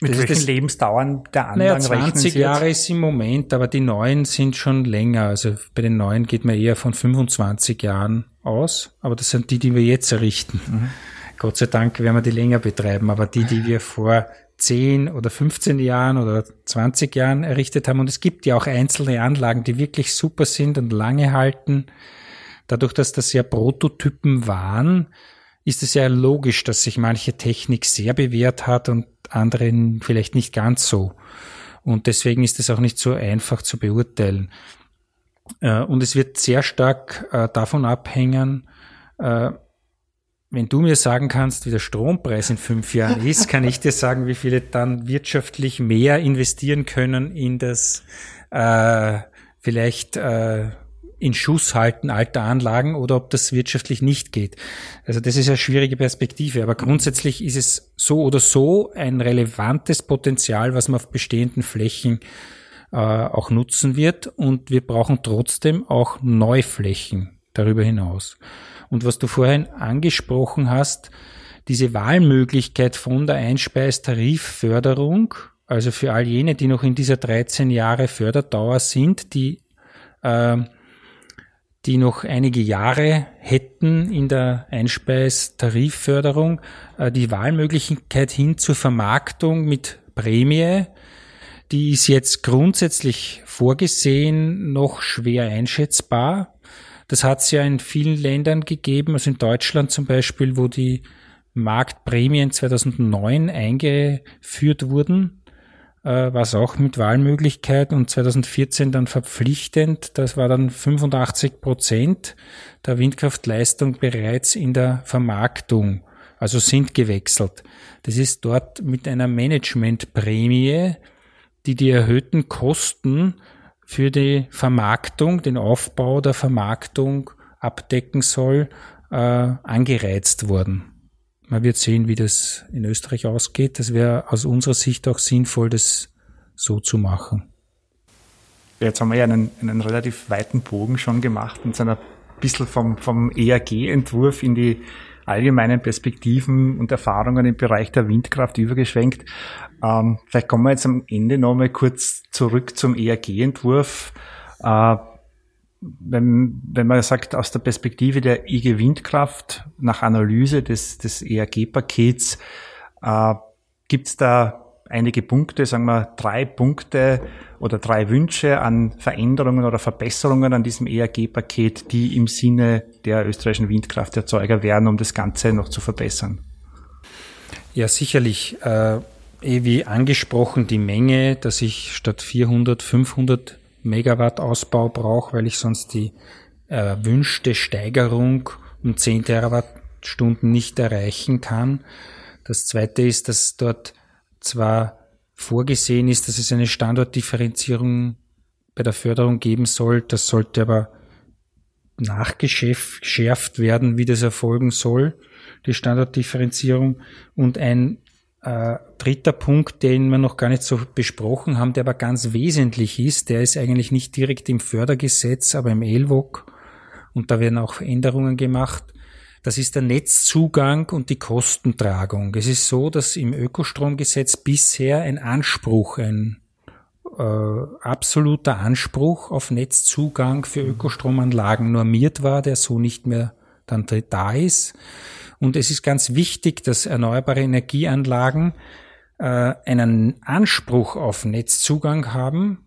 mit welchen das, Lebensdauern der Anlagen naja, 20 Jahre ist im Moment, aber die neuen sind schon länger. Also bei den neuen geht man eher von 25 Jahren aus, aber das sind die, die wir jetzt errichten. Mhm. Gott sei Dank werden wir die länger betreiben, aber die, die wir vor 10 oder 15 Jahren oder 20 Jahren errichtet haben. Und es gibt ja auch einzelne Anlagen, die wirklich super sind und lange halten. Dadurch, dass das ja Prototypen waren, ist es ja logisch, dass sich manche Technik sehr bewährt hat und anderen vielleicht nicht ganz so. Und deswegen ist es auch nicht so einfach zu beurteilen. Äh, und es wird sehr stark äh, davon abhängen, äh, wenn du mir sagen kannst, wie der Strompreis in fünf Jahren ist, kann ich dir sagen, wie viele dann wirtschaftlich mehr investieren können in das äh, vielleicht äh, in Schuss halten alter Anlagen oder ob das wirtschaftlich nicht geht. Also das ist eine schwierige Perspektive, aber grundsätzlich ist es so oder so ein relevantes Potenzial, was man auf bestehenden Flächen äh, auch nutzen wird und wir brauchen trotzdem auch Neuflächen darüber hinaus. Und was du vorhin angesprochen hast, diese Wahlmöglichkeit von der Einspeistarifförderung, also für all jene, die noch in dieser 13 Jahre Förderdauer sind, die äh, die noch einige Jahre hätten in der Einspeistarifförderung, äh, die Wahlmöglichkeit hin zur Vermarktung mit Prämie, die ist jetzt grundsätzlich vorgesehen, noch schwer einschätzbar. Das hat es ja in vielen Ländern gegeben, also in Deutschland zum Beispiel, wo die Marktprämien 2009 eingeführt wurden äh, war es auch mit Wahlmöglichkeit und 2014 dann verpflichtend. Das war dann 85 Prozent der Windkraftleistung bereits in der Vermarktung, also sind gewechselt. Das ist dort mit einer Managementprämie, die die erhöhten Kosten für die Vermarktung, den Aufbau der Vermarktung abdecken soll, äh, angereizt worden. Man wird sehen, wie das in Österreich ausgeht. Das wäre aus unserer Sicht auch sinnvoll, das so zu machen. Jetzt haben wir ja einen, einen relativ weiten Bogen schon gemacht und sind ein bisschen vom, vom ERG-Entwurf in die allgemeinen Perspektiven und Erfahrungen im Bereich der Windkraft übergeschwenkt. Ähm, vielleicht kommen wir jetzt am Ende nochmal kurz zurück zum ERG-Entwurf. Äh, wenn, wenn man sagt, aus der Perspektive der IG Windkraft nach Analyse des, des ERG-Pakets, äh, gibt es da einige Punkte, sagen wir drei Punkte oder drei Wünsche an Veränderungen oder Verbesserungen an diesem ERG-Paket, die im Sinne der österreichischen Windkrafterzeuger wären, um das Ganze noch zu verbessern? Ja, sicherlich. Äh, eh wie angesprochen, die Menge, dass ich statt 400, 500 Megawatt Ausbau brauche, weil ich sonst die erwünschte Steigerung um 10 Terawattstunden nicht erreichen kann. Das zweite ist, dass dort zwar vorgesehen ist, dass es eine Standortdifferenzierung bei der Förderung geben soll, das sollte aber nachgeschärft werden, wie das erfolgen soll, die Standortdifferenzierung. Und ein äh, dritter Punkt, den wir noch gar nicht so besprochen haben, der aber ganz wesentlich ist, der ist eigentlich nicht direkt im Fördergesetz, aber im ELWOG und da werden auch Änderungen gemacht. Das ist der Netzzugang und die Kostentragung. Es ist so, dass im Ökostromgesetz bisher ein Anspruch, ein äh, absoluter Anspruch auf Netzzugang für Ökostromanlagen normiert war, der so nicht mehr dann da ist. Und es ist ganz wichtig, dass erneuerbare Energieanlagen äh, einen Anspruch auf Netzzugang haben,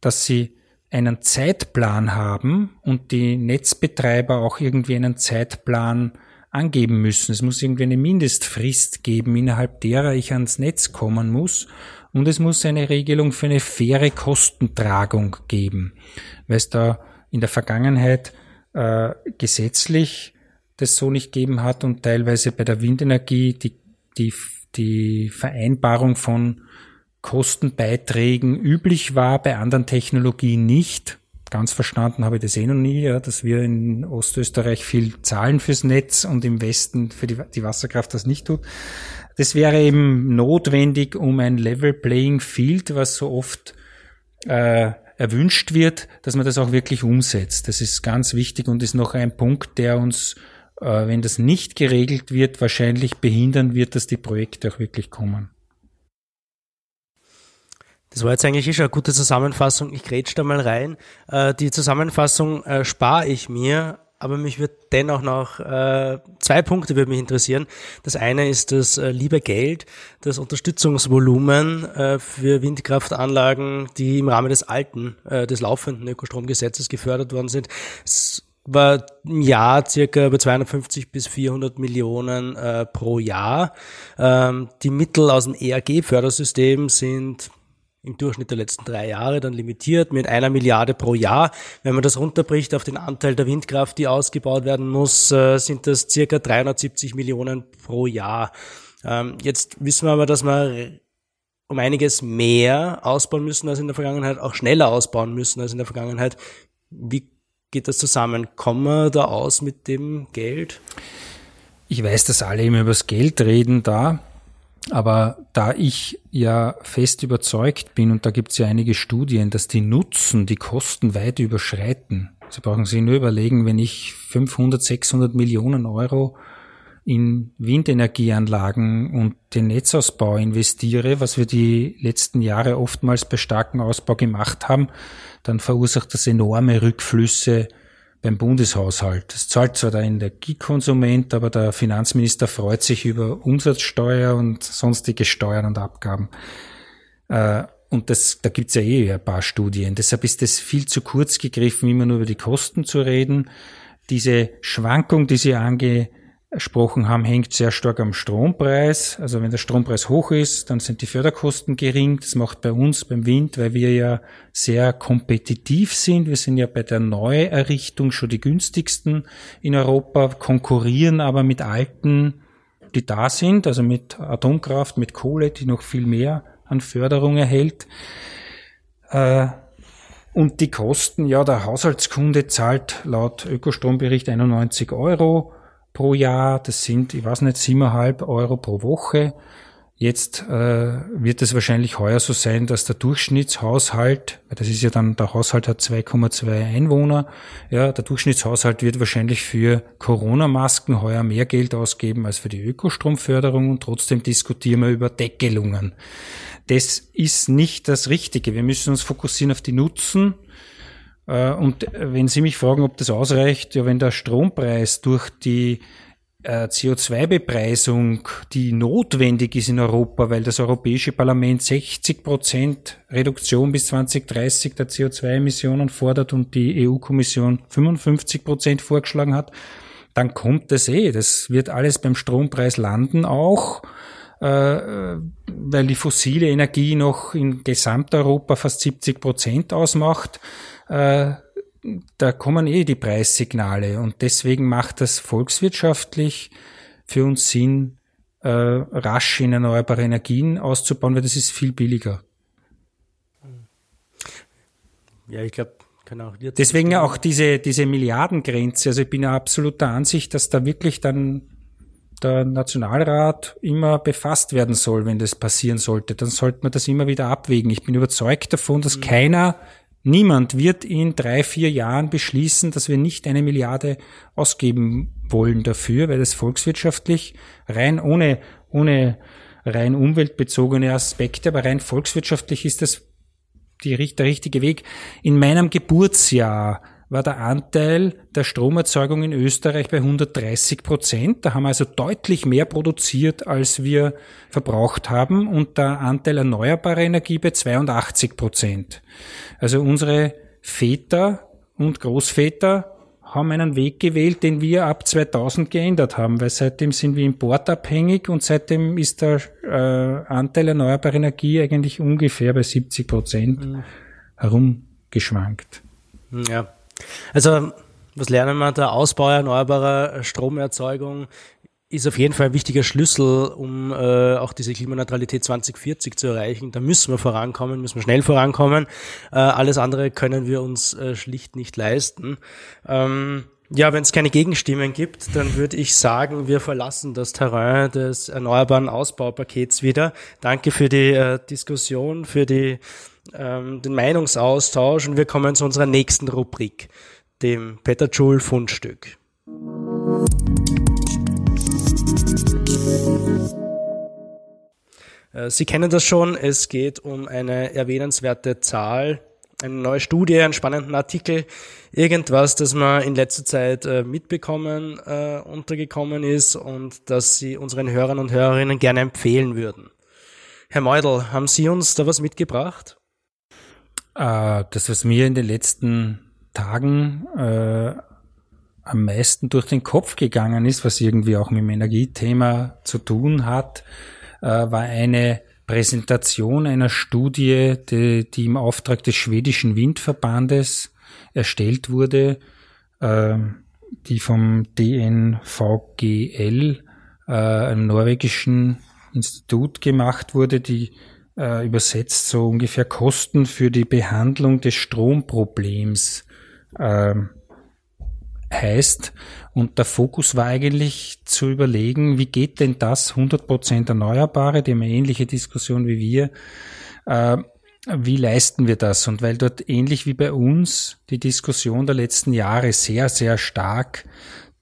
dass sie einen Zeitplan haben und die Netzbetreiber auch irgendwie einen Zeitplan angeben müssen. Es muss irgendwie eine Mindestfrist geben, innerhalb derer ich ans Netz kommen muss. Und es muss eine Regelung für eine faire Kostentragung geben, weil es da in der Vergangenheit äh, gesetzlich das so nicht gegeben hat und teilweise bei der Windenergie die, die, die Vereinbarung von Kostenbeiträgen üblich war, bei anderen Technologien nicht. Ganz verstanden habe ich das eh noch nie, ja, dass wir in Ostösterreich viel zahlen fürs Netz und im Westen für die, die Wasserkraft das nicht tut. Das wäre eben notwendig, um ein Level Playing Field, was so oft äh, erwünscht wird, dass man das auch wirklich umsetzt. Das ist ganz wichtig und ist noch ein Punkt, der uns wenn das nicht geregelt wird, wahrscheinlich behindern wird, dass die Projekte auch wirklich kommen. Das war jetzt eigentlich eh schon eine gute Zusammenfassung. Ich grätsch da mal rein. Äh, die Zusammenfassung äh, spare ich mir, aber mich wird dennoch noch äh, zwei Punkte würde mich interessieren. Das eine ist das äh, liebe Geld, das Unterstützungsvolumen äh, für Windkraftanlagen, die im Rahmen des alten, äh, des laufenden Ökostromgesetzes gefördert worden sind. Es war im Jahr circa bei 250 bis 400 Millionen äh, pro Jahr. Ähm, die Mittel aus dem ERG-Fördersystem sind im Durchschnitt der letzten drei Jahre dann limitiert mit einer Milliarde pro Jahr. Wenn man das runterbricht auf den Anteil der Windkraft, die ausgebaut werden muss, äh, sind das circa 370 Millionen pro Jahr. Ähm, jetzt wissen wir aber, dass wir um einiges mehr ausbauen müssen als in der Vergangenheit, auch schneller ausbauen müssen als in der Vergangenheit. Wie geht das zusammen? Kommen wir da aus mit dem Geld? Ich weiß, dass alle immer über das Geld reden da, aber da ich ja fest überzeugt bin, und da gibt es ja einige Studien, dass die Nutzen die Kosten weit überschreiten. Sie brauchen sich nur überlegen, wenn ich 500, 600 Millionen Euro in Windenergieanlagen und den Netzausbau investiere, was wir die letzten Jahre oftmals bei starkem Ausbau gemacht haben, dann verursacht das enorme Rückflüsse beim Bundeshaushalt. Das zahlt zwar der Energiekonsument, aber der Finanzminister freut sich über Umsatzsteuer und sonstige Steuern und Abgaben. Äh, und das, da gibt's ja eh ein paar Studien. Deshalb ist es viel zu kurz gegriffen, immer nur über die Kosten zu reden. Diese Schwankung, die Sie ange gesprochen haben, hängt sehr stark am Strompreis. Also wenn der Strompreis hoch ist, dann sind die Förderkosten gering. Das macht bei uns beim Wind, weil wir ja sehr kompetitiv sind. Wir sind ja bei der Neuerrichtung schon die günstigsten in Europa, konkurrieren aber mit alten, die da sind, also mit Atomkraft, mit Kohle, die noch viel mehr an Förderung erhält. Äh, und die Kosten, ja, der Haushaltskunde zahlt laut Ökostrombericht 91 Euro pro Jahr. Das sind, ich weiß nicht, siebeneinhalb Euro pro Woche. Jetzt äh, wird es wahrscheinlich heuer so sein, dass der Durchschnittshaushalt, das ist ja dann, der Haushalt hat 2,2 Einwohner, ja, der Durchschnittshaushalt wird wahrscheinlich für Corona-Masken heuer mehr Geld ausgeben als für die Ökostromförderung und trotzdem diskutieren wir über Deckelungen. Das ist nicht das Richtige. Wir müssen uns fokussieren auf die Nutzen und wenn Sie mich fragen, ob das ausreicht, ja, wenn der Strompreis durch die äh, CO2-Bepreisung, die notwendig ist in Europa, weil das Europäische Parlament 60 Prozent Reduktion bis 2030 der CO2-Emissionen fordert und die EU-Kommission 55 Prozent vorgeschlagen hat, dann kommt das eh. Das wird alles beim Strompreis landen auch, äh, weil die fossile Energie noch in Gesamteuropa fast 70 Prozent ausmacht äh, da kommen eh die Preissignale und deswegen macht das volkswirtschaftlich für uns Sinn, äh, rasch in erneuerbare Energien auszubauen, weil das ist viel billiger. Ja, ich glaube, kann auch Deswegen ja auch diese, diese Milliardengrenze. Also ich bin ja absoluter Ansicht, dass da wirklich dann der Nationalrat immer befasst werden soll, wenn das passieren sollte. Dann sollte man das immer wieder abwägen. Ich bin überzeugt davon, dass mhm. keiner Niemand wird in drei, vier Jahren beschließen, dass wir nicht eine Milliarde ausgeben wollen dafür, weil das volkswirtschaftlich rein ohne, ohne rein umweltbezogene Aspekte, aber rein volkswirtschaftlich ist das die, der richtige Weg. In meinem Geburtsjahr war der Anteil der Stromerzeugung in Österreich bei 130 Prozent. Da haben wir also deutlich mehr produziert, als wir verbraucht haben und der Anteil erneuerbarer Energie bei 82 Prozent. Also unsere Väter und Großväter haben einen Weg gewählt, den wir ab 2000 geändert haben, weil seitdem sind wir importabhängig und seitdem ist der äh, Anteil erneuerbarer Energie eigentlich ungefähr bei 70 Prozent mhm. herumgeschwankt. Ja, also was lernen wir? Der Ausbau erneuerbarer Stromerzeugung ist auf jeden Fall ein wichtiger Schlüssel, um äh, auch diese Klimaneutralität 2040 zu erreichen. Da müssen wir vorankommen, müssen wir schnell vorankommen. Äh, alles andere können wir uns äh, schlicht nicht leisten. Ähm, ja, wenn es keine Gegenstimmen gibt, dann würde ich sagen, wir verlassen das Terrain des erneuerbaren Ausbaupakets wieder. Danke für die äh, Diskussion, für die ähm, den Meinungsaustausch und wir kommen zu unserer nächsten Rubrik, dem Petajoule Fundstück. Äh, Sie kennen das schon, es geht um eine erwähnenswerte Zahl, eine neue Studie, einen spannenden Artikel, irgendwas, das man in letzter Zeit äh, mitbekommen, äh, untergekommen ist und das Sie unseren Hörern und Hörerinnen gerne empfehlen würden. Herr Meudel, haben Sie uns da was mitgebracht? Äh, das, was mir in den letzten Tagen äh, am meisten durch den Kopf gegangen ist, was irgendwie auch mit dem Energiethema zu tun hat, äh, war eine Präsentation einer Studie, die, die im Auftrag des schwedischen Windverbandes erstellt wurde, äh, die vom DNVGL, äh, einem norwegischen Institut gemacht wurde, die äh, übersetzt so ungefähr Kosten für die Behandlung des Stromproblems äh, heißt. Und der Fokus war eigentlich zu überlegen, wie geht denn das 100% Erneuerbare, die haben eine ähnliche Diskussion wie wir, äh, wie leisten wir das? Und weil dort ähnlich wie bei uns die Diskussion der letzten Jahre sehr, sehr stark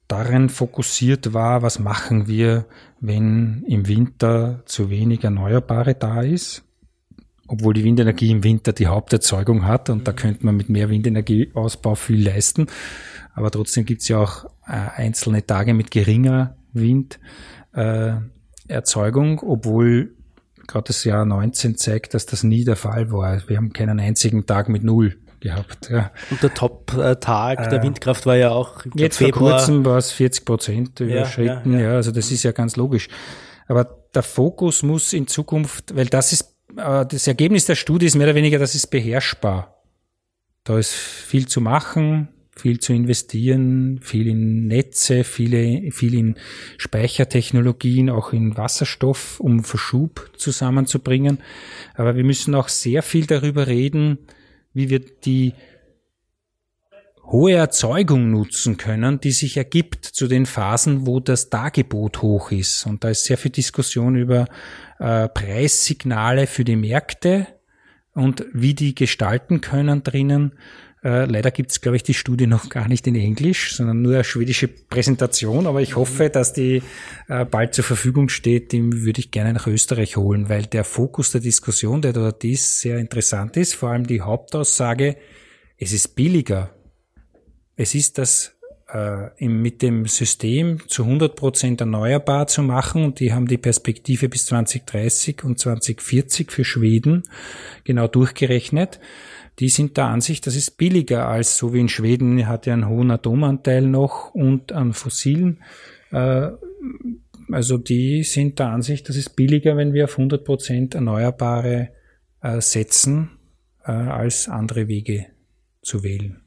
darin fokussiert war, was machen wir, wenn im Winter zu wenig Erneuerbare da ist, obwohl die Windenergie im Winter die Haupterzeugung hat und da könnte man mit mehr Windenergieausbau viel leisten. Aber trotzdem gibt es ja auch äh, einzelne Tage mit geringer Winderzeugung, äh, obwohl gerade das Jahr 19 zeigt, dass das nie der Fall war. Wir haben keinen einzigen Tag mit Null gehabt. Ja. Und der Top-Tag äh, der Windkraft war ja auch jetzt Februar. vor kurzem war es 40 Prozent überschritten. Ja, ja, ja, also das ist ja ganz logisch. Aber der Fokus muss in Zukunft, weil das ist äh, das Ergebnis der Studie ist mehr oder weniger, das ist beherrschbar. Da ist viel zu machen, viel zu investieren, viel in Netze, viele, viel in Speichertechnologien, auch in Wasserstoff, um Verschub zusammenzubringen. Aber wir müssen auch sehr viel darüber reden, wie wir die hohe Erzeugung nutzen können, die sich ergibt zu den Phasen, wo das Dargebot hoch ist. Und da ist sehr viel Diskussion über äh, Preissignale für die Märkte und wie die gestalten können drinnen. Äh, leider gibt es, glaube ich, die Studie noch gar nicht in Englisch, sondern nur eine schwedische Präsentation. Aber ich hoffe, dass die äh, bald zur Verfügung steht. Die würde ich gerne nach Österreich holen, weil der Fokus der Diskussion, der dort ist, sehr interessant ist. Vor allem die Hauptaussage, es ist billiger, es ist das äh, mit dem System zu 100 Prozent erneuerbar zu machen und die haben die Perspektive bis 2030 und 2040 für Schweden genau durchgerechnet. Die sind der Ansicht, das ist billiger als so wie in Schweden hat ja einen hohen Atomanteil noch und an fossilen. Äh, also die sind der Ansicht, das ist billiger, wenn wir auf 100 Prozent Erneuerbare äh, setzen, als andere Wege zu wählen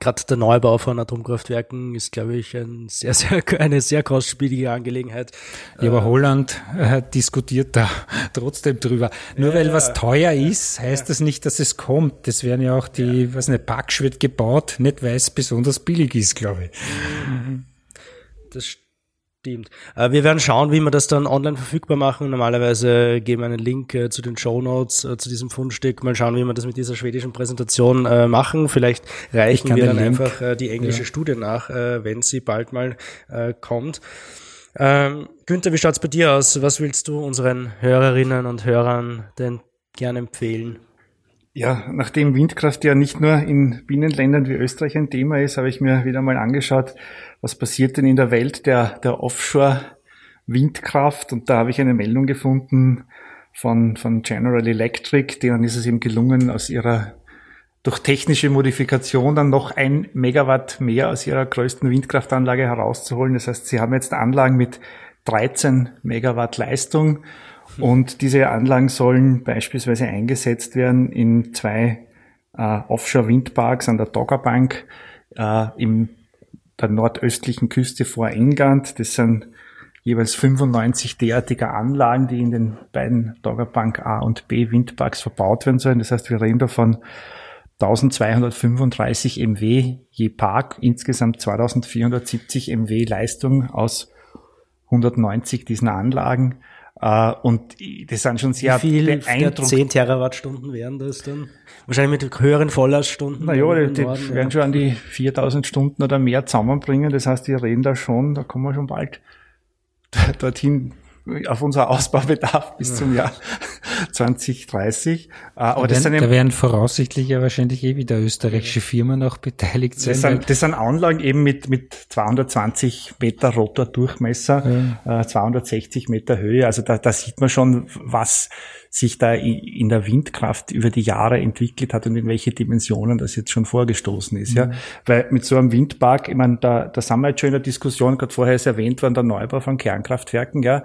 gerade der Neubau von Atomkraftwerken ist, glaube ich, ein sehr, sehr, eine sehr kostspielige Angelegenheit. Ja, aber Holland äh, diskutiert da trotzdem drüber. Nur ja, weil was teuer ist, heißt das nicht, dass es kommt. Das werden ja auch die, ja. was eine Packsch wird gebaut, nicht weil es besonders billig ist, glaube ich. Mhm. Das Stimmt. Äh, wir werden schauen, wie wir das dann online verfügbar machen. Normalerweise geben wir einen Link äh, zu den Show Notes äh, zu diesem Fundstück. Mal schauen, wie wir das mit dieser schwedischen Präsentation machen. Vielleicht reichen wir dann Link. einfach die englische ja. Studie nach, wenn sie bald mal kommt. Ähm, Günther, wie schaut's bei dir aus? Was willst du unseren Hörerinnen und Hörern denn gerne empfehlen? Ja, nachdem Windkraft ja nicht nur in Binnenländern wie Österreich ein Thema ist, habe ich mir wieder mal angeschaut, was passiert denn in der Welt der, der Offshore-Windkraft. Und da habe ich eine Meldung gefunden von, von General Electric, denen ist es eben gelungen, aus ihrer durch technische Modifikation dann noch ein Megawatt mehr aus ihrer größten Windkraftanlage herauszuholen. Das heißt, sie haben jetzt Anlagen mit 13 Megawatt Leistung und diese Anlagen sollen beispielsweise eingesetzt werden in zwei äh, Offshore-Windparks an der Doggerbank äh, im der nordöstlichen Küste vor England. Das sind jeweils 95 derartiger Anlagen, die in den beiden Doggerbank A und B Windparks verbaut werden sollen. Das heißt, wir reden davon 1235 MW je Park, insgesamt 2470 MW Leistung aus 190 diesen Anlagen. Uh, und das sind schon sehr Wie viel beeindruckend. 10 Terawattstunden wären das dann? Wahrscheinlich mit höheren Volllaststunden. Naja, die, Norden, werden ja. schon an die 4000 Stunden oder mehr zusammenbringen. Das heißt, die reden da schon, da kommen wir schon bald dorthin auf unser Ausbaubedarf bis zum Jahr 2030. Äh, aber da, das werden, da werden voraussichtlich ja wahrscheinlich eh wieder österreichische Firmen auch beteiligt sein. Das sind, das sind Anlagen eben mit, mit 220 Meter Rotordurchmesser, ja. 260 äh, Meter Höhe. Also da, da sieht man schon, was sich da in der Windkraft über die Jahre entwickelt hat und in welche Dimensionen das jetzt schon vorgestoßen ist. Mhm. Ja, weil mit so einem Windpark, ich meine, da, da sind wir jetzt schon in der Diskussion, gerade vorher ist erwähnt worden, der Neubau von Kernkraftwerken, ja,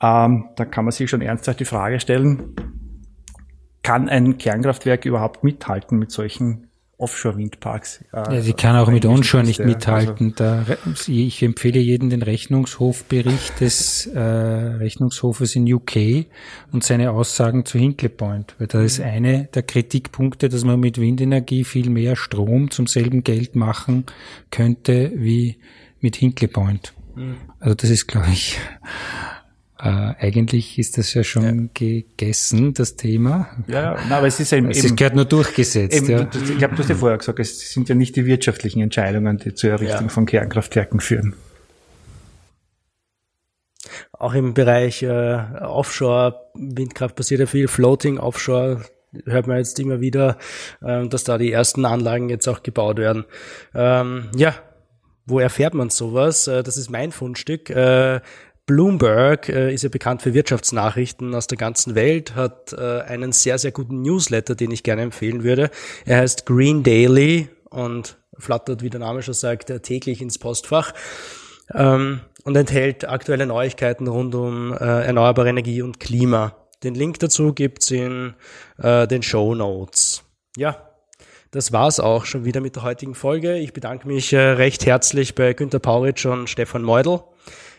ähm, da kann man sich schon ernsthaft die Frage stellen, kann ein Kernkraftwerk überhaupt mithalten mit solchen Offshore-Windparks. Äh, ja, sie kann auch mit Onshore nicht mithalten. Also, da, ich empfehle jedem den Rechnungshofbericht des äh, Rechnungshofes in UK und seine Aussagen zu Hinkley Point, weil da ist eine der Kritikpunkte, dass man mit Windenergie viel mehr Strom zum selben Geld machen könnte wie mit Hinkley Point. Mhm. Also das ist, glaube ich, äh, eigentlich ist das ja schon ja. gegessen, das Thema. Ja, na, aber es ist ja eben, es gehört nur durchgesetzt. Eben, ja. Ich glaube, du hast ja vorher gesagt, es sind ja nicht die wirtschaftlichen Entscheidungen, die zur Errichtung ja. von Kernkraftwerken führen. Auch im Bereich äh, Offshore-Windkraft passiert ja viel, Floating, Offshore hört man jetzt immer wieder, äh, dass da die ersten Anlagen jetzt auch gebaut werden. Ähm, ja, wo erfährt man sowas? Äh, das ist mein Fundstück. Äh, Bloomberg äh, ist ja bekannt für Wirtschaftsnachrichten aus der ganzen Welt, hat äh, einen sehr, sehr guten Newsletter, den ich gerne empfehlen würde. Er heißt Green Daily und flattert, wie der Name schon sagt, äh, täglich ins Postfach ähm, und enthält aktuelle Neuigkeiten rund um äh, erneuerbare Energie und Klima. Den Link dazu gibt's in äh, den Show Notes. Ja, das war's auch schon wieder mit der heutigen Folge. Ich bedanke mich äh, recht herzlich bei Günter Pauritsch und Stefan Meudel.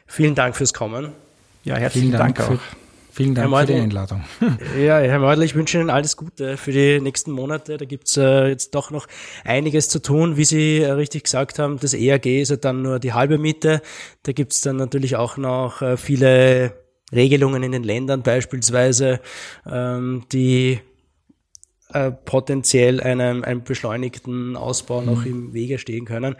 Vielen Dank fürs Kommen. Ja, herzlichen Dank, Dank, auch. Für, vielen Dank Meudl, für die Einladung. Ja, Herr Meudl, ich wünsche Ihnen alles Gute für die nächsten Monate. Da gibt's äh, jetzt doch noch einiges zu tun. Wie Sie äh, richtig gesagt haben, das ERG ist ja dann nur die halbe Miete. Da gibt's dann natürlich auch noch äh, viele Regelungen in den Ländern beispielsweise, ähm, die äh, potenziell einem, einem beschleunigten Ausbau noch mhm. im Wege stehen können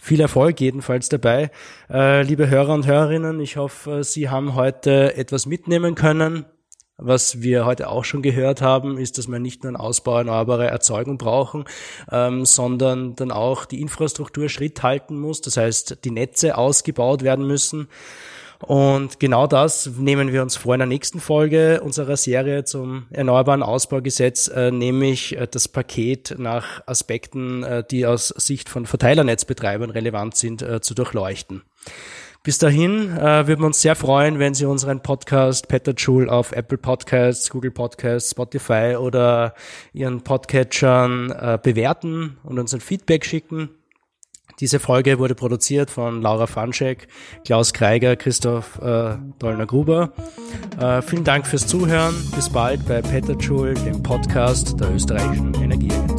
viel Erfolg jedenfalls dabei. Äh, liebe Hörer und Hörerinnen, ich hoffe, Sie haben heute etwas mitnehmen können. Was wir heute auch schon gehört haben, ist, dass wir nicht nur einen Ausbau erneuerbarer Erzeugung brauchen, ähm, sondern dann auch die Infrastruktur Schritt halten muss. Das heißt, die Netze ausgebaut werden müssen. Und genau das nehmen wir uns vor in der nächsten Folge unserer Serie zum Erneuerbaren Ausbaugesetz, äh, nämlich äh, das Paket nach Aspekten, äh, die aus Sicht von Verteilernetzbetreibern relevant sind, äh, zu durchleuchten. Bis dahin äh, würden wir uns sehr freuen, wenn Sie unseren Podcast Peter Joule auf Apple Podcasts, Google Podcasts, Spotify oder Ihren Podcatchern äh, bewerten und uns ein Feedback schicken. Diese Folge wurde produziert von Laura Fanschek, Klaus Kreiger, Christoph äh, Dollner-Gruber. Äh, vielen Dank fürs Zuhören. Bis bald bei Peter Schul, dem Podcast der österreichischen Energie.